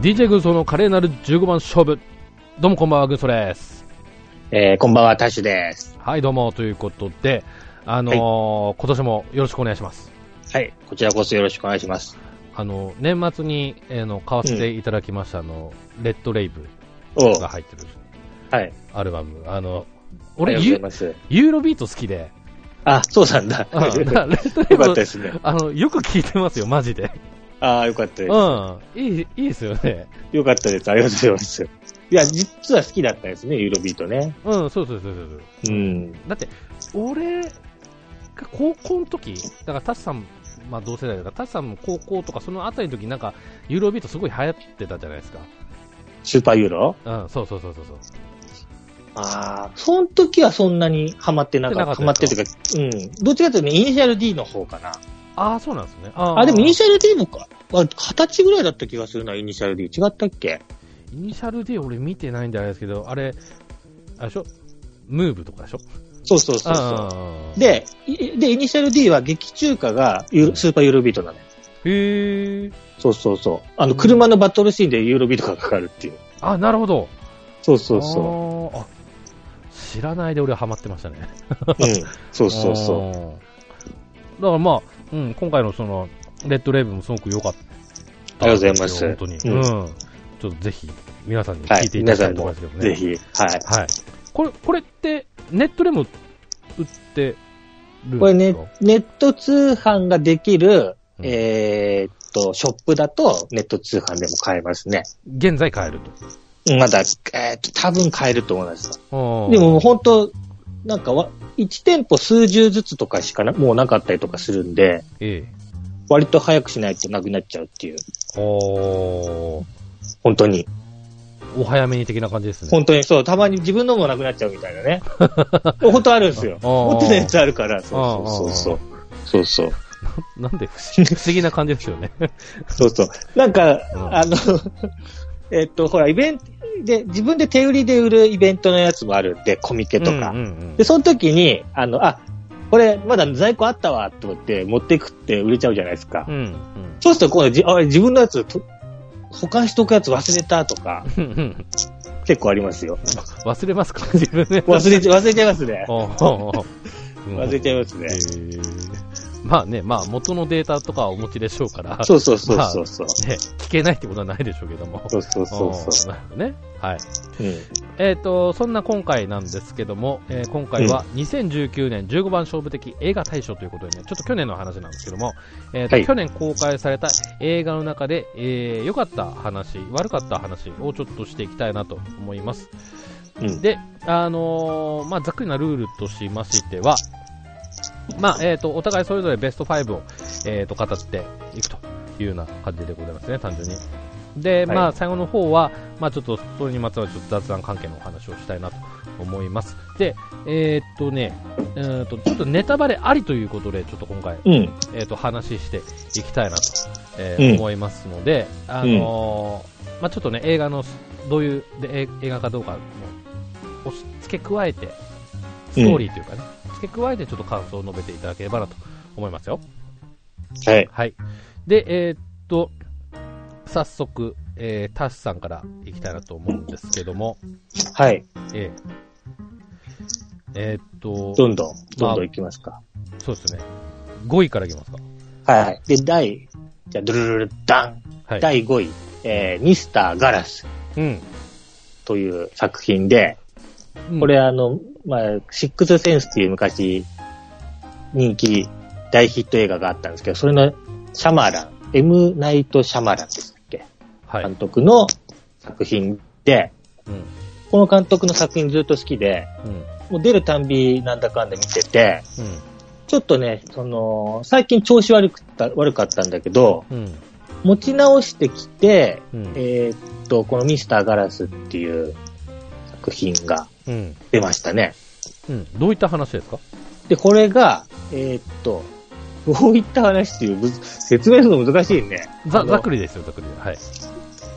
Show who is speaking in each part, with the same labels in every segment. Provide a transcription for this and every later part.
Speaker 1: DJ 軍曹の華麗なる15番勝負。どうもこんばんは、軍曹です。
Speaker 2: えー、こんばんは、タッシュです。
Speaker 1: はい、どうも、ということで、あのー今年もよろしくお願いします。
Speaker 2: はい。こちらこそよろしくお願いします。
Speaker 1: あの、年末に、えーの、買わせていただきました、あの、レッドレイブが入ってる
Speaker 2: はい。
Speaker 1: アルバム。あの、俺、ユーロビート好きで、
Speaker 2: あ、そうなんだ。
Speaker 1: レッドレイブ
Speaker 2: ね。
Speaker 1: あの、よく聞いてますよ、マジで。
Speaker 2: ああ、よかったです。
Speaker 1: うん。いい、いいですよね。
Speaker 2: よかったです。ありがとうございます。いや、実は好きだったんですね、ユーロビートね。
Speaker 1: うん、そうそうそうそうそう。
Speaker 2: うん。
Speaker 1: だって、俺が高校の時、だからタツさん、まあ同世代だから、タツさんも高校とかそのあたりの時なんか、ユーロビートすごい流行ってたじゃないですか。
Speaker 2: スーパーユーロ？
Speaker 1: うん、そうそうそうそうそう。
Speaker 2: ああ、その時はそんなにハマってなかった。
Speaker 1: なかった
Speaker 2: ハマってるというか、うん。どっちかというとね、イニシャル D の方かな。
Speaker 1: ああ、そうなんですね。あー
Speaker 2: あ、でもイニシャル D もか。あ、二十歳ぐらいだった気がするな、イニシャル D。違ったっけ？
Speaker 1: イニシャル D 俺見てないんであれですけど、あれ、あれでしょ？ムーブとかでしょ？
Speaker 2: そうそうそうで、いで、イニシャル D は劇中歌がユースーパーユーロビートなのよ。
Speaker 1: へえ。
Speaker 2: そうそうそう。あの、車のバトルシーンでユーロビートがかかるっていう。
Speaker 1: あ、なるほど。
Speaker 2: そうそうそ
Speaker 1: あーあ知らないで俺はハマってましたね。
Speaker 2: う。うん。そうそうそ
Speaker 1: う んだからまあ、うん、今回のその、レッドレイブもすごく良かった。
Speaker 2: ありがとうございます
Speaker 1: 本当に。
Speaker 2: う
Speaker 1: うんん。ちょっとぜひ、皆さんに。聞いていただきたいと思いますけどね。
Speaker 2: ぜひ。はい。
Speaker 1: はい。これ、これって、ネットでも売ってるんですか？
Speaker 2: これね、ネット通販ができる、
Speaker 1: うん
Speaker 2: えーっと、ショップだとネット通販でも買えますね。
Speaker 1: 現在買えると。
Speaker 2: うんまだ、えーっと、多分買えると思います。
Speaker 1: うん
Speaker 2: でも、本当なんかわ、1店舗数十ずつとかしかな、もうなかったりとかするんで、
Speaker 1: ええ。
Speaker 2: 割と早くしないとなくなっちゃうっていう。
Speaker 1: おー
Speaker 2: 本当に。
Speaker 1: お早めに的な感じですね。
Speaker 2: 本当にそう、たまに自分のもなくなっちゃうみたいなね。本当あるんですよ。持ってたやつあるから、そうそうそう。そうそう。
Speaker 1: なんで不思議不思議な感じですよね。
Speaker 2: そうそう。なんか、
Speaker 1: うん
Speaker 2: あの、えっと、ほら、イベントで、自分で手売りで売るイベントのやつもあるんで、コミケとか。
Speaker 1: うんうんうん
Speaker 2: で、その時に、あの、あ、これ、まだ在庫あったわ、と思って持ってくって売れちゃうじゃないですか。
Speaker 1: うん
Speaker 2: そうすると、今度じあ、自分のやつと、保管しとくやつ忘れたとか、
Speaker 1: うんうん。
Speaker 2: 結構ありますよ。
Speaker 1: 忘れますか？自分で。
Speaker 2: 忘れちゃ、忘れちゃいますね。忘れちゃいますね
Speaker 1: え。ーまあね、まあ元のデータとかはお持ちでしょうから、
Speaker 2: そうそうそうそうそう。
Speaker 1: ね、聞けないってことはないでしょうけども。
Speaker 2: そうそうそうそ
Speaker 1: おーなるほどね。はい。
Speaker 2: う。うん。
Speaker 1: えっ、と、そんな今回なんですけども、えー今回は2019年15番勝負的映画大賞ということでね、ちょっと去年の話なんですけども、えーと
Speaker 2: はい
Speaker 1: 去年公開された映画の中で、えー良かった話、悪かった話をちょっとしていきたいなと思います。
Speaker 2: うん。
Speaker 1: で、あのーまあ、ざっくりなルールとしましては、まあ、えっ、と、お互いそれぞれベスト5を、えっ、と、語っていくというような感じでございますね、単純に。で、
Speaker 2: はい
Speaker 1: まあ、最後の方は、まあ、ちょっと、それにまつわるちょっと雑談関係のお話をしたいなと思います。で、えっ、とね、えーと、ちょっとネタバレありということで、ちょっと今回、
Speaker 2: うん。
Speaker 1: えっ、と、話していきたいなと、えー
Speaker 2: うん
Speaker 1: 思いますので、あのーまあ、ちょっとね、映画の、どういうでえ映画かどうかの、付け加えて、ストーリーというかね、付け加えてちょっと感想を述べていただければなと思いますよ。
Speaker 2: はい。
Speaker 1: はい。で、えーっと、早速、えー、タスさんからいきたいなと思うんですけども、
Speaker 2: はい。
Speaker 1: えーえーっと、
Speaker 2: どんどん、どんどんいきますか。
Speaker 1: そうですね。5位からいきますか。
Speaker 2: はいはい。で、第、じゃあ、ドゥルルルダン。
Speaker 1: はい。
Speaker 2: 第5位、えー、ミスターガラス
Speaker 1: うん。
Speaker 2: という作品で、
Speaker 1: うん
Speaker 2: これあの、まあ、シックスセンスっていう昔、人気大ヒット映画があったんですけど、それのシャマラン、M. ナイト・シャマランですっけ？
Speaker 1: はい。
Speaker 2: 監督の作品で、
Speaker 1: うん。
Speaker 2: この監督の作品ずっと好きで、
Speaker 1: うん。
Speaker 2: もう出るたんびなんだかんだ見てて、
Speaker 1: うん。
Speaker 2: ちょっとね、その、最近調子悪くった、悪かったんだけど、
Speaker 1: うん。
Speaker 2: 持ち直してきて、
Speaker 1: うん。
Speaker 2: えーっと、このミスターガラスっていう作品が
Speaker 1: うん。
Speaker 2: 出ましたね。
Speaker 1: うん。どういった話ですか？
Speaker 2: で、これが、えーっと、どういった話っていう説明するの難しいね。
Speaker 1: ざ、ざっくりですよ、ざっくり。はい。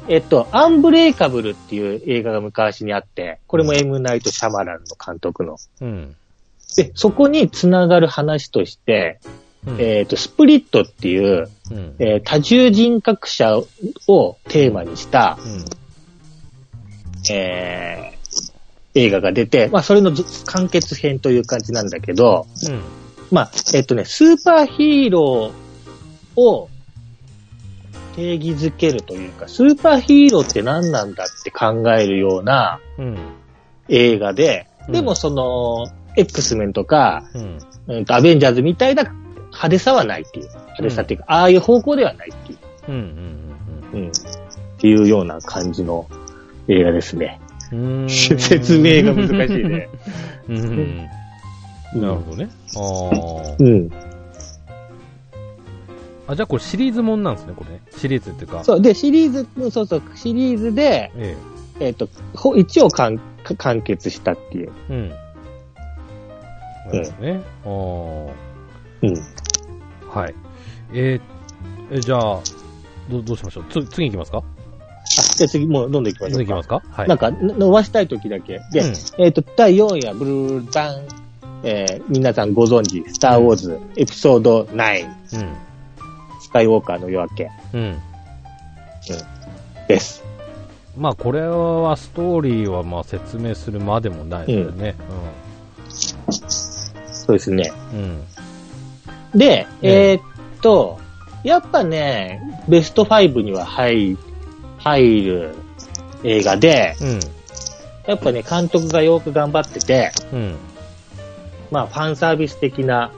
Speaker 2: えっと、アンブレイカブルっていう映画が昔にあって、これもエムナイト・シャマランの監督の。
Speaker 1: うん。
Speaker 2: で、そこにつながる話として、
Speaker 1: うん
Speaker 2: えっ、と、スプリットっていう、
Speaker 1: うん。
Speaker 2: えー多重人格者をテーマにした、えー映画が出て、まあ、それのず完結編という感じなんだけど、
Speaker 1: うん。
Speaker 2: まあ、えっ、とね、スーパーヒーローを定義づけるというか、スーパーヒーローって何なんだって考えるような
Speaker 1: うん。
Speaker 2: 映画で、
Speaker 1: うん
Speaker 2: でもその、X メンとか、
Speaker 1: うん。
Speaker 2: アベンジャーズみたいな派手さはないっていう。派手さっていうか、ああいう方向ではないっていう。
Speaker 1: うん。うん。
Speaker 2: うん。っていうような感じの映画ですね。
Speaker 1: うん。
Speaker 2: 説明が難しいね。
Speaker 1: うん。なるほどね。あ
Speaker 2: うん。
Speaker 1: あ。あ、じゃあこれシリーズもんなんですね、これね。シリーズっていうか。
Speaker 2: そう。で、シリーズ、うんそうそう、シリーズで、
Speaker 1: え
Speaker 2: えっ、と、ほ一応完完結したっていう。
Speaker 1: え。うん。なるほどね。あ
Speaker 2: うん。
Speaker 1: あ。はい。えー、え、じゃあ、どどうしましょう？つ次行きますか？
Speaker 2: あ、じゃあ次、もうどんどきましょうか。
Speaker 1: 次行きますか？はい。
Speaker 2: なんか、の伸ばしたい時だけ。で、
Speaker 1: うん
Speaker 2: えっ、と、第4夜、ブルーバン、えー、皆さんご存知、スターウォーズ、エピソード9、
Speaker 1: うん。
Speaker 2: スカイウォーカーの夜明け
Speaker 1: うん。
Speaker 2: です。
Speaker 1: まあ、これは、ストーリーは、まあ、説明するまでもないですよね。
Speaker 2: そうですね。
Speaker 1: うん。うん。
Speaker 2: で、
Speaker 1: え
Speaker 2: えーっと、やっぱね、ベスト5には入、入る映画で、
Speaker 1: うん。
Speaker 2: やっぱね、監督がよく頑張ってて、
Speaker 1: うん。
Speaker 2: まあ、ファンサービス的な。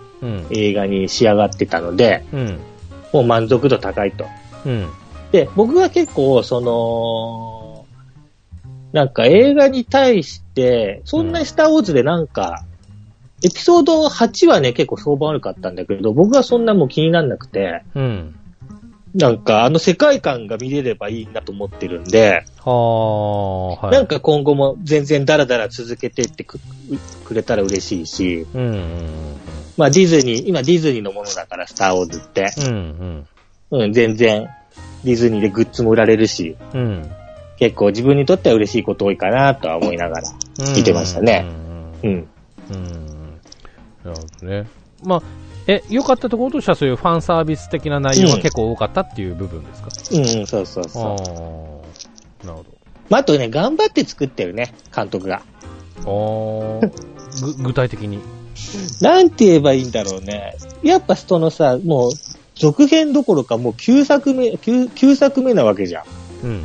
Speaker 2: 映画に仕上がってたので、
Speaker 1: うん。
Speaker 2: もう満足度高いと。
Speaker 1: うん。
Speaker 2: で、僕は結構、その、なんか映画に対して、そんなスターウォーズでなんか、エピソード8はね、結構評判悪かったんだけど、僕はそんなもう気になんなくて、
Speaker 1: うん。
Speaker 2: なんかあの世界観が見れればいいなと思ってるんで、
Speaker 1: はい。
Speaker 2: なんか今後も全然ダラダラ続けてってくくれたら嬉しいし、
Speaker 1: うん。うん。
Speaker 2: まあディズニー、今ディズニーのものだから、スターウォーズって。
Speaker 1: うん。うん。
Speaker 2: うん、全然ディズニーでグッズも売られるし、
Speaker 1: うん。
Speaker 2: 結構自分にとっては嬉しいこと多いかなとは思いながら。
Speaker 1: うん。
Speaker 2: 見てましたね
Speaker 1: うん。
Speaker 2: うん。
Speaker 1: うん。なるほどね。まあ、え、良かったところとしてはそういうファンサービス的な内容が結構多かったっていう部分ですか、
Speaker 2: うん、うん、そうそう
Speaker 1: あ
Speaker 2: そう。
Speaker 1: あ、なるほ
Speaker 2: まあ、あとね、頑張って作ってるね、監督が。
Speaker 1: ど。ああ、ぐ、具体的に？
Speaker 2: なんて言えばいいんだろうね。やっぱそのさ、もう、続編どころかもう9作目、9, 9作目なわけじゃん。
Speaker 1: うん。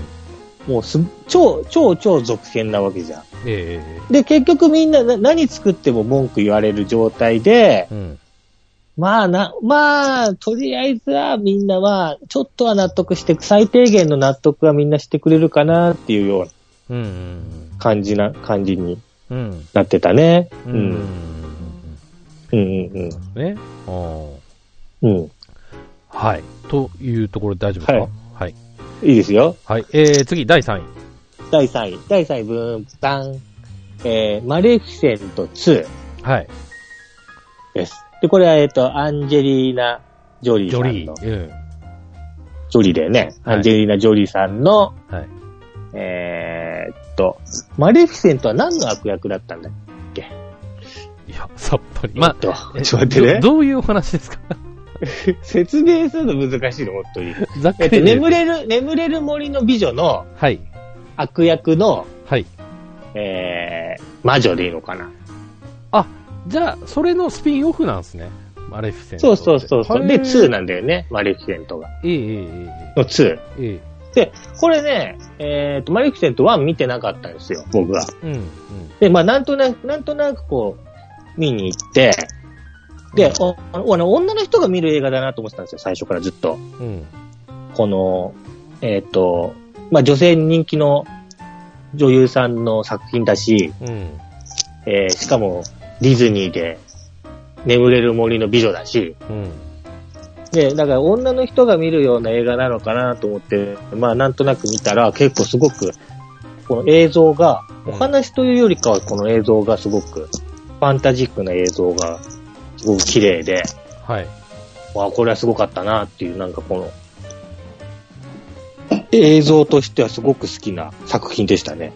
Speaker 2: もうす、超、超、超続編なわけじゃん。
Speaker 1: ええ
Speaker 2: で、結局みんなな何作っても文句言われる状態で、
Speaker 1: うん。
Speaker 2: まあな、まあ、とりあえずはみんなは、ちょっとは納得して、最低限の納得はみんなしてくれるかなっていうような。感じな、感じに
Speaker 1: うん。
Speaker 2: なってたね。
Speaker 1: う。
Speaker 2: うんん。うんうん
Speaker 1: ね。あ
Speaker 2: うん。うん。
Speaker 1: あ。はい。というところで大丈夫ですか？
Speaker 2: はい
Speaker 1: はい。
Speaker 2: いいですよ。
Speaker 1: はい。えー、次、第3位。
Speaker 2: 第3位。第3位、分担。えー、マレフィセント2
Speaker 1: はい。
Speaker 2: です。で、これは、えっ、と、アンジェリーナ・ジョリー
Speaker 1: ジョ
Speaker 2: さんの。
Speaker 1: リー。うん。
Speaker 2: ジョリーだよね。
Speaker 1: はい
Speaker 2: アンジェリーナ・ジョリーさんの、
Speaker 1: はい。
Speaker 2: えーっと、マレフィセントは何の悪役だったんだっけ？
Speaker 1: いや、さっぱり。まあ、
Speaker 2: えっと、
Speaker 1: え
Speaker 2: ちょっと待ってね。
Speaker 1: どどういうお話ですか？
Speaker 2: 説明するの難しいの、本当に。えっと、
Speaker 1: ざっくり。
Speaker 2: 眠れる、眠れる森の美女の
Speaker 1: はい。
Speaker 2: 悪役の、
Speaker 1: はい。
Speaker 2: えー、魔女でいいのかな？
Speaker 1: じゃあ、それのスピンオフなんですね。マレフィセント。
Speaker 2: そうそうそうそう。で、2
Speaker 1: な。
Speaker 2: なんだよね、マレフィセントが。
Speaker 1: ええええ
Speaker 2: の2。
Speaker 1: えええ
Speaker 2: で、これね、えーっと、マレフィセント1見てなかったんですよ、僕は。
Speaker 1: えうん。うん。
Speaker 2: で、まあ、なんとなく、なんとなくこう、見に行って、で、おおあの女の人が見る映画だなと思ってたんですよ、最初からずっと。
Speaker 1: うん。
Speaker 2: この、えっ、と、まあ、女性に人気の女優さんの作品だし、
Speaker 1: うん。
Speaker 2: えーしかもディズニーで眠れる森の美女だし、
Speaker 1: うん。
Speaker 2: で、だから女の人が見るような映画なのかなと思って、まあなんとなく見たら結構すごく、この映像が、
Speaker 1: うん
Speaker 2: お話というよりかはこの映像がすごく、ファンタジックな映像がすごく綺麗で、
Speaker 1: はい。
Speaker 2: わあ、これはすごかったなっていう、なんかこの、映像としてはすごく好きな作品でしたね。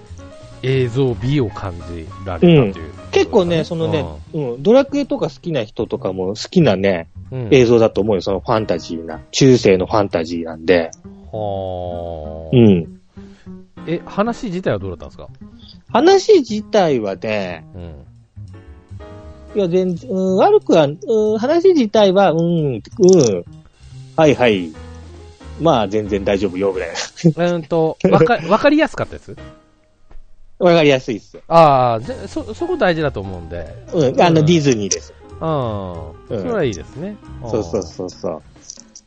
Speaker 1: 映像美を感じられたという、
Speaker 2: 結構ね、そのね、うん、ドラクエとか好きな人とかも好きなね、
Speaker 1: うん。
Speaker 2: 映像だと思うよ。そのファンタジーな、中世のファンタジーなんで。
Speaker 1: はあ。
Speaker 2: うん。
Speaker 1: え、話自体はどうだったんですか？
Speaker 2: 話自体はね、
Speaker 1: うん。
Speaker 2: いや、全然、うん、悪くは、うん、話自体は、うん、うん、はいはい。まあ、全然大丈夫よ、ぐらいな。
Speaker 1: うーんと、わか、わかりやすかったです
Speaker 2: わかりやすいっす。
Speaker 1: ああ、じゃそ、そこ大事だと思うんで。
Speaker 2: うん、あの、ディズニーです。
Speaker 1: うん。
Speaker 2: うん
Speaker 1: それはいいですね。
Speaker 2: そうそう
Speaker 1: うん
Speaker 2: そうそう。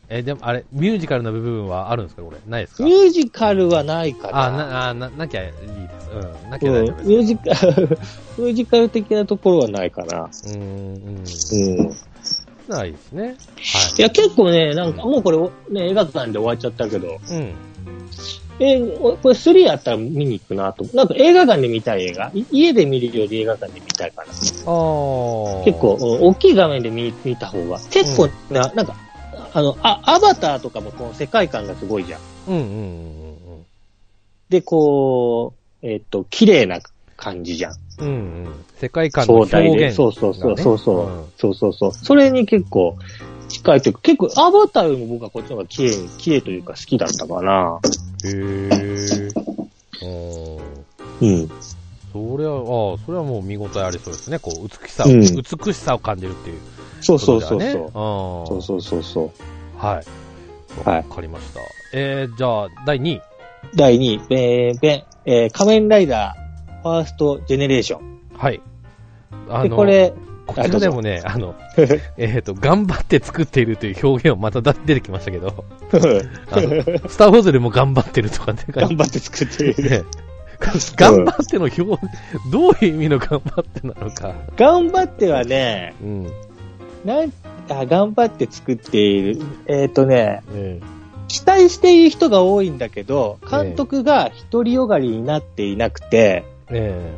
Speaker 1: え、でもあれ、ミュージカルの部分はあるんですかこれ？ないですか？
Speaker 2: ミュージカルはないかな。
Speaker 1: あな、あな、なきゃいいです。うん。なき
Speaker 2: うん
Speaker 1: ゃ大丈夫です。
Speaker 2: ミュージカル、ミュージカル的なところはないかな。
Speaker 1: うーん、うん。
Speaker 2: うん。
Speaker 1: ないですね。はい
Speaker 2: や、結構ね、なんか、もうこれ、ね、映画館で終わっちゃったけど、
Speaker 1: い。うん。
Speaker 2: えーこれ3やったら見に行くなと。なんか映画館で見たい映画？い家で見るより映画館で見たいかな。結構、うん大きい画面で見見た方が。結構な、なんか、あの、あ、アバターとかもこの世界観がすごいじゃん。
Speaker 1: うんうんうんうん
Speaker 2: で、こう、えっ、と、綺麗な感じじゃん。
Speaker 1: うん。うんうん。世界観の
Speaker 2: 壮
Speaker 1: 表現、
Speaker 2: 大で。そうそうそう、そうそう、
Speaker 1: うん
Speaker 2: そうそうそう。それに結構近いというか、結構アバターよりも僕はこっちの方が綺麗に、綺麗というか好きだったかな。
Speaker 1: へえ。うん。
Speaker 2: うん。
Speaker 1: それは、ああ、それはもう見応えありそうですね。こう、美しさを、
Speaker 2: うん
Speaker 1: 美しさを感じるっていう
Speaker 2: そうそうそうそう。そうそうそうそう。
Speaker 1: はい。
Speaker 2: はい
Speaker 1: わかりました。えー、じゃあ、第2位。
Speaker 2: 第2位、えー、べえー仮面ライダー、ファーストジェネレーション。
Speaker 1: はい。あ
Speaker 2: で、これ、
Speaker 1: こちらでもね、あの、えっ、と、頑張って作っているという表現をまただ出てきましたけど、あのスター・ウォーズでも頑張ってるとかね、
Speaker 2: 頑張って作ってる。
Speaker 1: ね。頑張っての表、どういう意味の頑張ってなのか。
Speaker 2: 頑張ってはね、
Speaker 1: うん。
Speaker 2: なんあ頑張って作っている。えっ、とね、
Speaker 1: え
Speaker 2: 期待している人が多いんだけど、監督が独りよがりになっていなくて、
Speaker 1: え。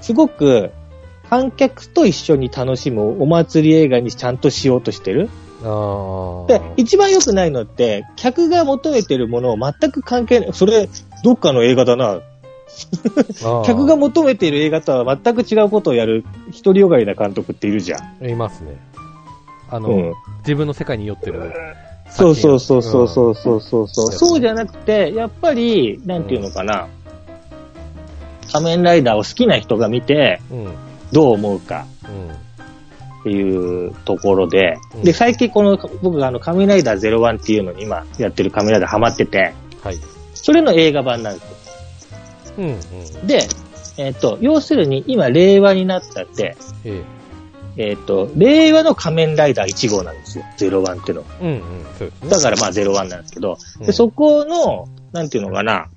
Speaker 2: すごく観客と一緒に楽しむお祭り映画にちゃんとしようとしてる。で、一番良くないのって、客が求めてるものを全く関係ない。それ、どっかの映画だな。客が求めている映画とは全く違うことをやる独りよがりな監督っているじゃん。
Speaker 1: いますね。あの、
Speaker 2: うん、
Speaker 1: 自分の世界に酔ってる。
Speaker 2: そうそうそうそうそうそうそう。う
Speaker 1: ん、
Speaker 2: そうじゃなくて、やっぱり、なんていうのかな。うん、仮面ライダーを好きな人が見て、
Speaker 1: うんうん。
Speaker 2: どう思うか
Speaker 1: うん。
Speaker 2: っていうところで、
Speaker 1: うん
Speaker 2: で、最近この、僕があの、仮面ライダー01っていうのに今やってる仮面ライダーハマってて、
Speaker 1: はい。
Speaker 2: それの映画版なんですよ。
Speaker 1: うん。うん。
Speaker 2: で、えっ、と、要するに今令和になったって、
Speaker 1: え
Speaker 2: えっ、と、令和の仮面ライダー1号なんですよ。01っていうの。
Speaker 1: えうんうん。そうね。
Speaker 2: だからまあ01なんですけど、
Speaker 1: うん
Speaker 2: で、そこの、なんていうのかな、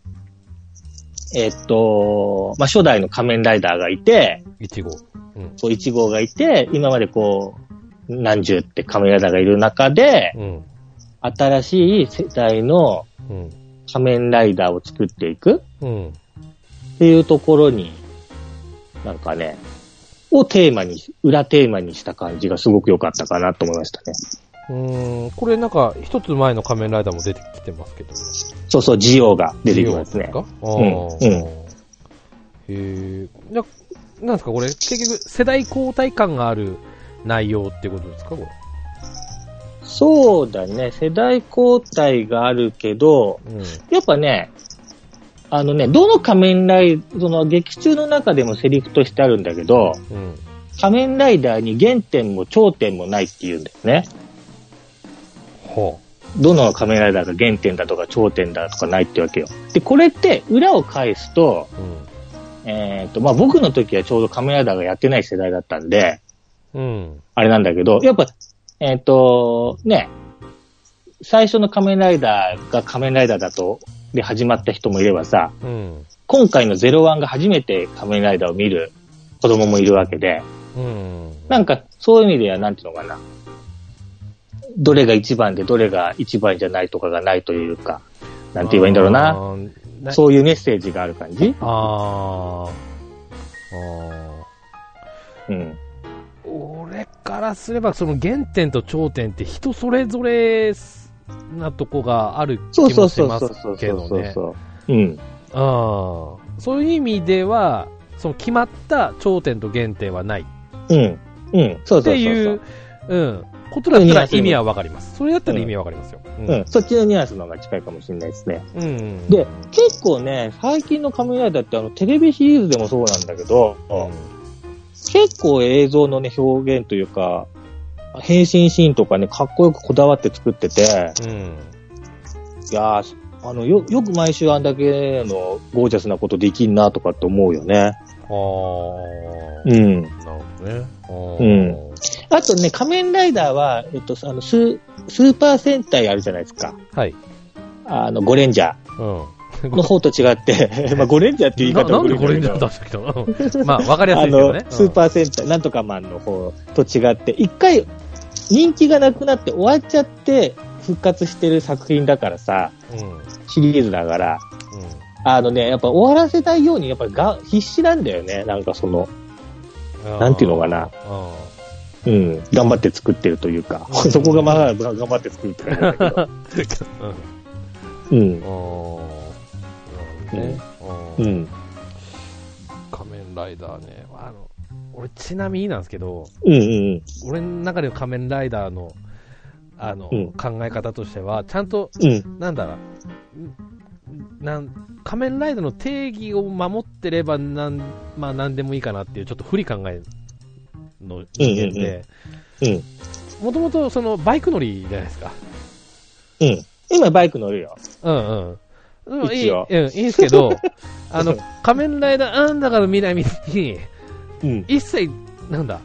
Speaker 2: えっ、と、まあ初代の仮面ライダーがいて、
Speaker 1: 1号。うん。
Speaker 2: そう1号がいて、今までこう、何十って仮面ライダーがいる中で、
Speaker 1: うん。
Speaker 2: 新しい世代の
Speaker 1: うん。
Speaker 2: 仮面ライダーを作っていく
Speaker 1: うん。
Speaker 2: っていうところに、なんかね、をテーマに、裏テーマにした感じがすごく良かったかなと思いましたね。
Speaker 1: うーん、これなんか、一つ前の仮面ライダーも出てきてますけど。
Speaker 2: そうそう、ジオが出てきますね
Speaker 1: ジ。オですかあ
Speaker 2: うん
Speaker 1: ー
Speaker 2: うん
Speaker 1: へえ。な、なんですかこれ、結局、世代交代感がある内容ってことですか？これ。
Speaker 2: そうだね、世代交代があるけど、
Speaker 1: うん。
Speaker 2: やっぱね、あのね、どの仮面ライ、その劇中の中でもセリフとしてあるんだけど、
Speaker 1: うん。
Speaker 2: 仮面ライダーに原点も頂点もないっていうんだよね。
Speaker 1: は
Speaker 2: どの仮面ライダーが原点だとか頂点だとかないってわけよ。で、これって裏を返すと、
Speaker 1: あ。
Speaker 2: えっ、と、まあ、僕の時はちょうど仮面ライダーがやってない世代だったんで、
Speaker 1: うん。うん。
Speaker 2: あれなんだけど、やっぱ、えっ、と、ね、最初の仮面ライダーが仮面ライダーだと、で始まった人もいればさ、
Speaker 1: うん。
Speaker 2: 今回の01が初めて仮面ライダーを見る子供もいるわけで、
Speaker 1: うん。
Speaker 2: なんかそういう意味ではなんていうのかな。どれが一番でどれが一番じゃないとかがないというか、なんて言えばいいんだろうな。そういうメッセージがある感じ
Speaker 1: あー。あ
Speaker 2: うん。
Speaker 1: ー俺からすれば、その原点と頂点って人それぞれなとこがある気もします
Speaker 2: そうそうそう
Speaker 1: けどね。
Speaker 2: そうそう。うん。
Speaker 1: ああ、そういう意味では、その決まった頂点と原点はない
Speaker 2: うん。うん。そう
Speaker 1: っ
Speaker 2: そうそうそう。
Speaker 1: ていう、うん、ことだったら意味はわかります。それだったら意味はわかりますよ。う
Speaker 2: うん、そっちのニュアンスの方が近いかもしれないですね。
Speaker 1: うん。
Speaker 2: で、結構ね、最近の仮面ライダーってあの、テレビシリーズでもそうなんだけど、
Speaker 1: うん、
Speaker 2: 結構映像のね、表現というか、変身シーンとかね、かっこよくこだわって作ってて、
Speaker 1: うん。
Speaker 2: いやー、あの、よ、よく毎週あんだけのゴージャスなことできんなとかって思うよね。
Speaker 1: ああ。
Speaker 2: うん。
Speaker 1: なるほどね。
Speaker 2: うんあとね、仮面ライダーは、えっと、あの、ススーパー戦隊あるじゃないですか。
Speaker 1: はい。
Speaker 2: あの、ゴレンジャ
Speaker 1: うん。
Speaker 2: ーの方と違って、まあ、ゴレンジャーっていう言い方
Speaker 1: ななんでこれに
Speaker 2: 古いんだ
Speaker 1: 出したけど、うん まあ、わかりやす
Speaker 2: あ
Speaker 1: いけどね。、
Speaker 2: のスーパー戦隊、なんとかマンの方と違って、一回人気がなくなって終わっちゃって復活してる作品だからさ、
Speaker 1: うん。うん。
Speaker 2: シリーズだから、あのね、やっぱ終わらせたいように、やっぱりが必死なんだよね。なんかその、
Speaker 1: うん。
Speaker 2: なんていうのかな。
Speaker 1: う
Speaker 2: うん、頑張って作ってるというか、
Speaker 1: うん
Speaker 2: そこがまあ、頑張って作ってるんだけど。
Speaker 1: ん。
Speaker 2: うん、
Speaker 1: ね。
Speaker 2: う
Speaker 1: うん
Speaker 2: ん、
Speaker 1: 仮面ライダーね。あの、俺ちなみになんですけど、
Speaker 2: うん、うん、
Speaker 1: 俺の中での仮面ライダーの、あの、
Speaker 2: うん
Speaker 1: 考え方としては、ちゃんと、
Speaker 2: うん、
Speaker 1: なんだろう、なん仮面ライダーの定義を守ってればなん、まあ何でもいいかなっていう、ちょっと不利考えの人間で、
Speaker 2: うん、
Speaker 1: もともとそのバイク乗りじゃないですか。
Speaker 2: うん。今バイク乗るよ。
Speaker 1: うんうん。うん、いい、うん、いいんですけど、あの、仮面ライダーアンダーの未来に、
Speaker 2: うん、
Speaker 1: 一切、なんだ、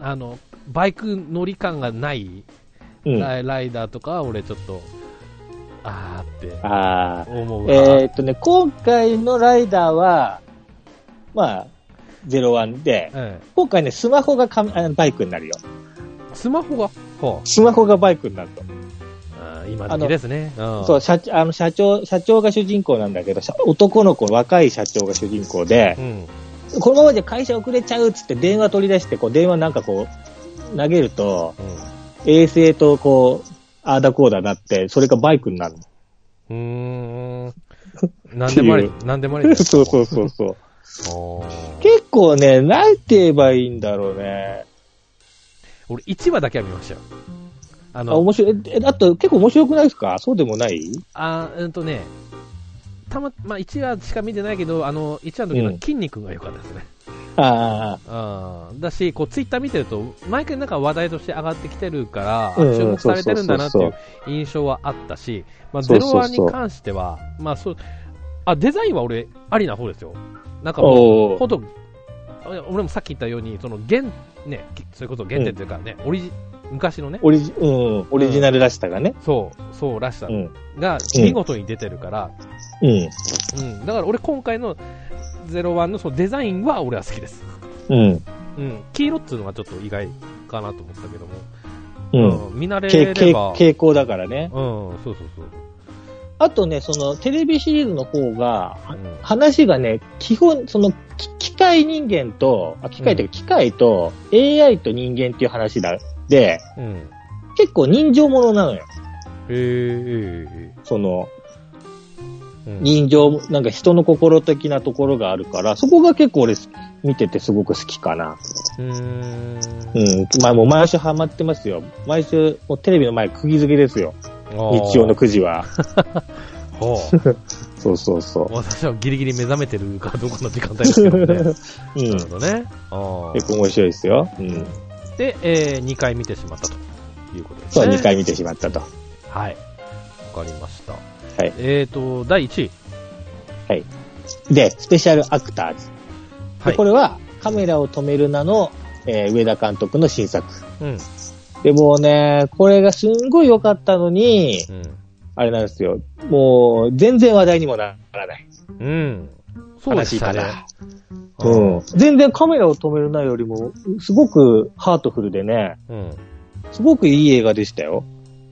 Speaker 1: あの、バイク乗り感がない
Speaker 2: うん。
Speaker 1: ライライダーとかは俺ちょっと、あーって
Speaker 2: ああ。
Speaker 1: 思うわ。
Speaker 2: えーっとね、今回のライダーは、まあ、01で、
Speaker 1: え
Speaker 2: 今回ね、スマホがかあのバイクになるよ。
Speaker 1: えスマホが、は
Speaker 2: スマホがバイクになると。
Speaker 1: あ、今時ですね。うん
Speaker 2: そう、社長、あの、社長、社長が主人公なんだけど、社男の子、若い社長が主人公で
Speaker 1: う、ん。
Speaker 2: このままじゃ会社遅れちゃうっつって電話取り出して、こう、電話なんかこう、投げると、衛星とこう、あーだこうだなって、それがバイクになるの。
Speaker 1: うん。うーん。なんでもあり、なんでもあり。
Speaker 2: そうそうそうそう。結構ね、なんて言えばいいんだろうね。
Speaker 1: 俺1話だけは見ましたよ。あ
Speaker 2: あ、
Speaker 1: の、
Speaker 2: 面白い。え、あと結構面白くないですか？そうでもない？
Speaker 1: あーうんとね、たま、まあ、1話しか見てないけど、あの、1話の時の筋肉が良かったですね。
Speaker 2: ああ、
Speaker 1: うん。だし、こう、ツイッター見てると、毎回なんか話題として上がってきてるから、
Speaker 2: うんうん
Speaker 1: 注目されてるんだなってい
Speaker 2: そう
Speaker 1: う印象はあったし、まあ、ゼ
Speaker 2: そうそ
Speaker 1: ワンに関しては、まあ、そう、あ、デザインは俺、ありな方ですよ。なんかもう、
Speaker 2: おー
Speaker 1: ほんと、あ俺もさっき言ったように、その原、ね、それこそ原点というかね、オリジ、昔のね、
Speaker 2: オリジ、うん、オリジナルらしさがね。
Speaker 1: そう、そうらしさ
Speaker 2: うん。
Speaker 1: が見事に出てるから、
Speaker 2: うん。
Speaker 1: うん、だから俺今回の01のそのデザインは俺は好きです。
Speaker 2: うん。
Speaker 1: うん、黄色っていうのがちょっと意外かなと思ったけども、
Speaker 2: うん。
Speaker 1: うん見慣れ
Speaker 2: けけ
Speaker 1: れば、
Speaker 2: 傾向だからね。
Speaker 1: うん、そうそうそう。
Speaker 2: あとね、その、テレビシリーズの方が、
Speaker 1: うん
Speaker 2: 話がね、基本、その、き機械人間と、あ機械というか、機械と AI と人間っていう話だ。で、
Speaker 1: うん。
Speaker 2: 結構人情ものなのよ。
Speaker 1: えー、え
Speaker 2: その、人情、なんか人の心的なところがあるから、そこが結構俺見ててすごく好きかな。
Speaker 1: うーん。
Speaker 2: うん。まあもう毎週ハマってますよ。毎週、もうテレビの前釘付けですよ。日曜の9時は。
Speaker 1: ほう
Speaker 2: そうそうそ
Speaker 1: 私はギリギリ目覚めてるかどうかの時間帯ですけどね。
Speaker 2: う。うん
Speaker 1: なる。ほどね。
Speaker 2: 結構面白いですよ。うん。
Speaker 1: で、えー、2回見てしまったということです
Speaker 2: そう、
Speaker 1: ね。
Speaker 2: 2回見てしまったと。
Speaker 1: はい。わかりました。
Speaker 2: はい。
Speaker 1: えーと、第1位。
Speaker 2: はい。で、スペシャルアクターズ。
Speaker 1: はい。
Speaker 2: でこれは、カメラを止めるなの、えー上田監督の新作。
Speaker 1: うん。
Speaker 2: でもね、これがすんごい良かったのに、
Speaker 1: うん。
Speaker 2: あれなんですよ。もう、全然話題にもならない。
Speaker 1: うん。そうでしたね
Speaker 2: 悲しいか。うん。全然カメラを止めるなよりも、すごくハートフルでね、
Speaker 1: うん。
Speaker 2: すごくいい映画でしたよ。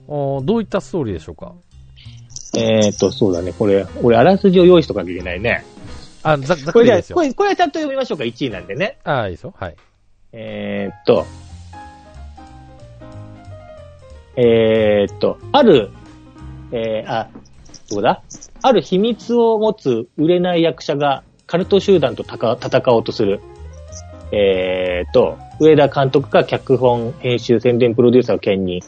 Speaker 1: あーどういったストーリーでしょうか？
Speaker 2: えーっと、そうだね。これ、俺、あらすじを用意しとかなきゃいけないね。
Speaker 1: あ、ざざっ
Speaker 2: これじゃあ、
Speaker 1: くりですよ
Speaker 2: こ。れ、これはちゃんと読みましょうか。1位なんでね。
Speaker 1: あいいですよ。はい。
Speaker 2: えーっと、えーっと、ある、えー、あ、どこだ？ある秘密を持つ売れない役者がカルト集団とたか戦おうとする。えーと、上田監督が脚本、編集、宣伝プロデューサーを兼任、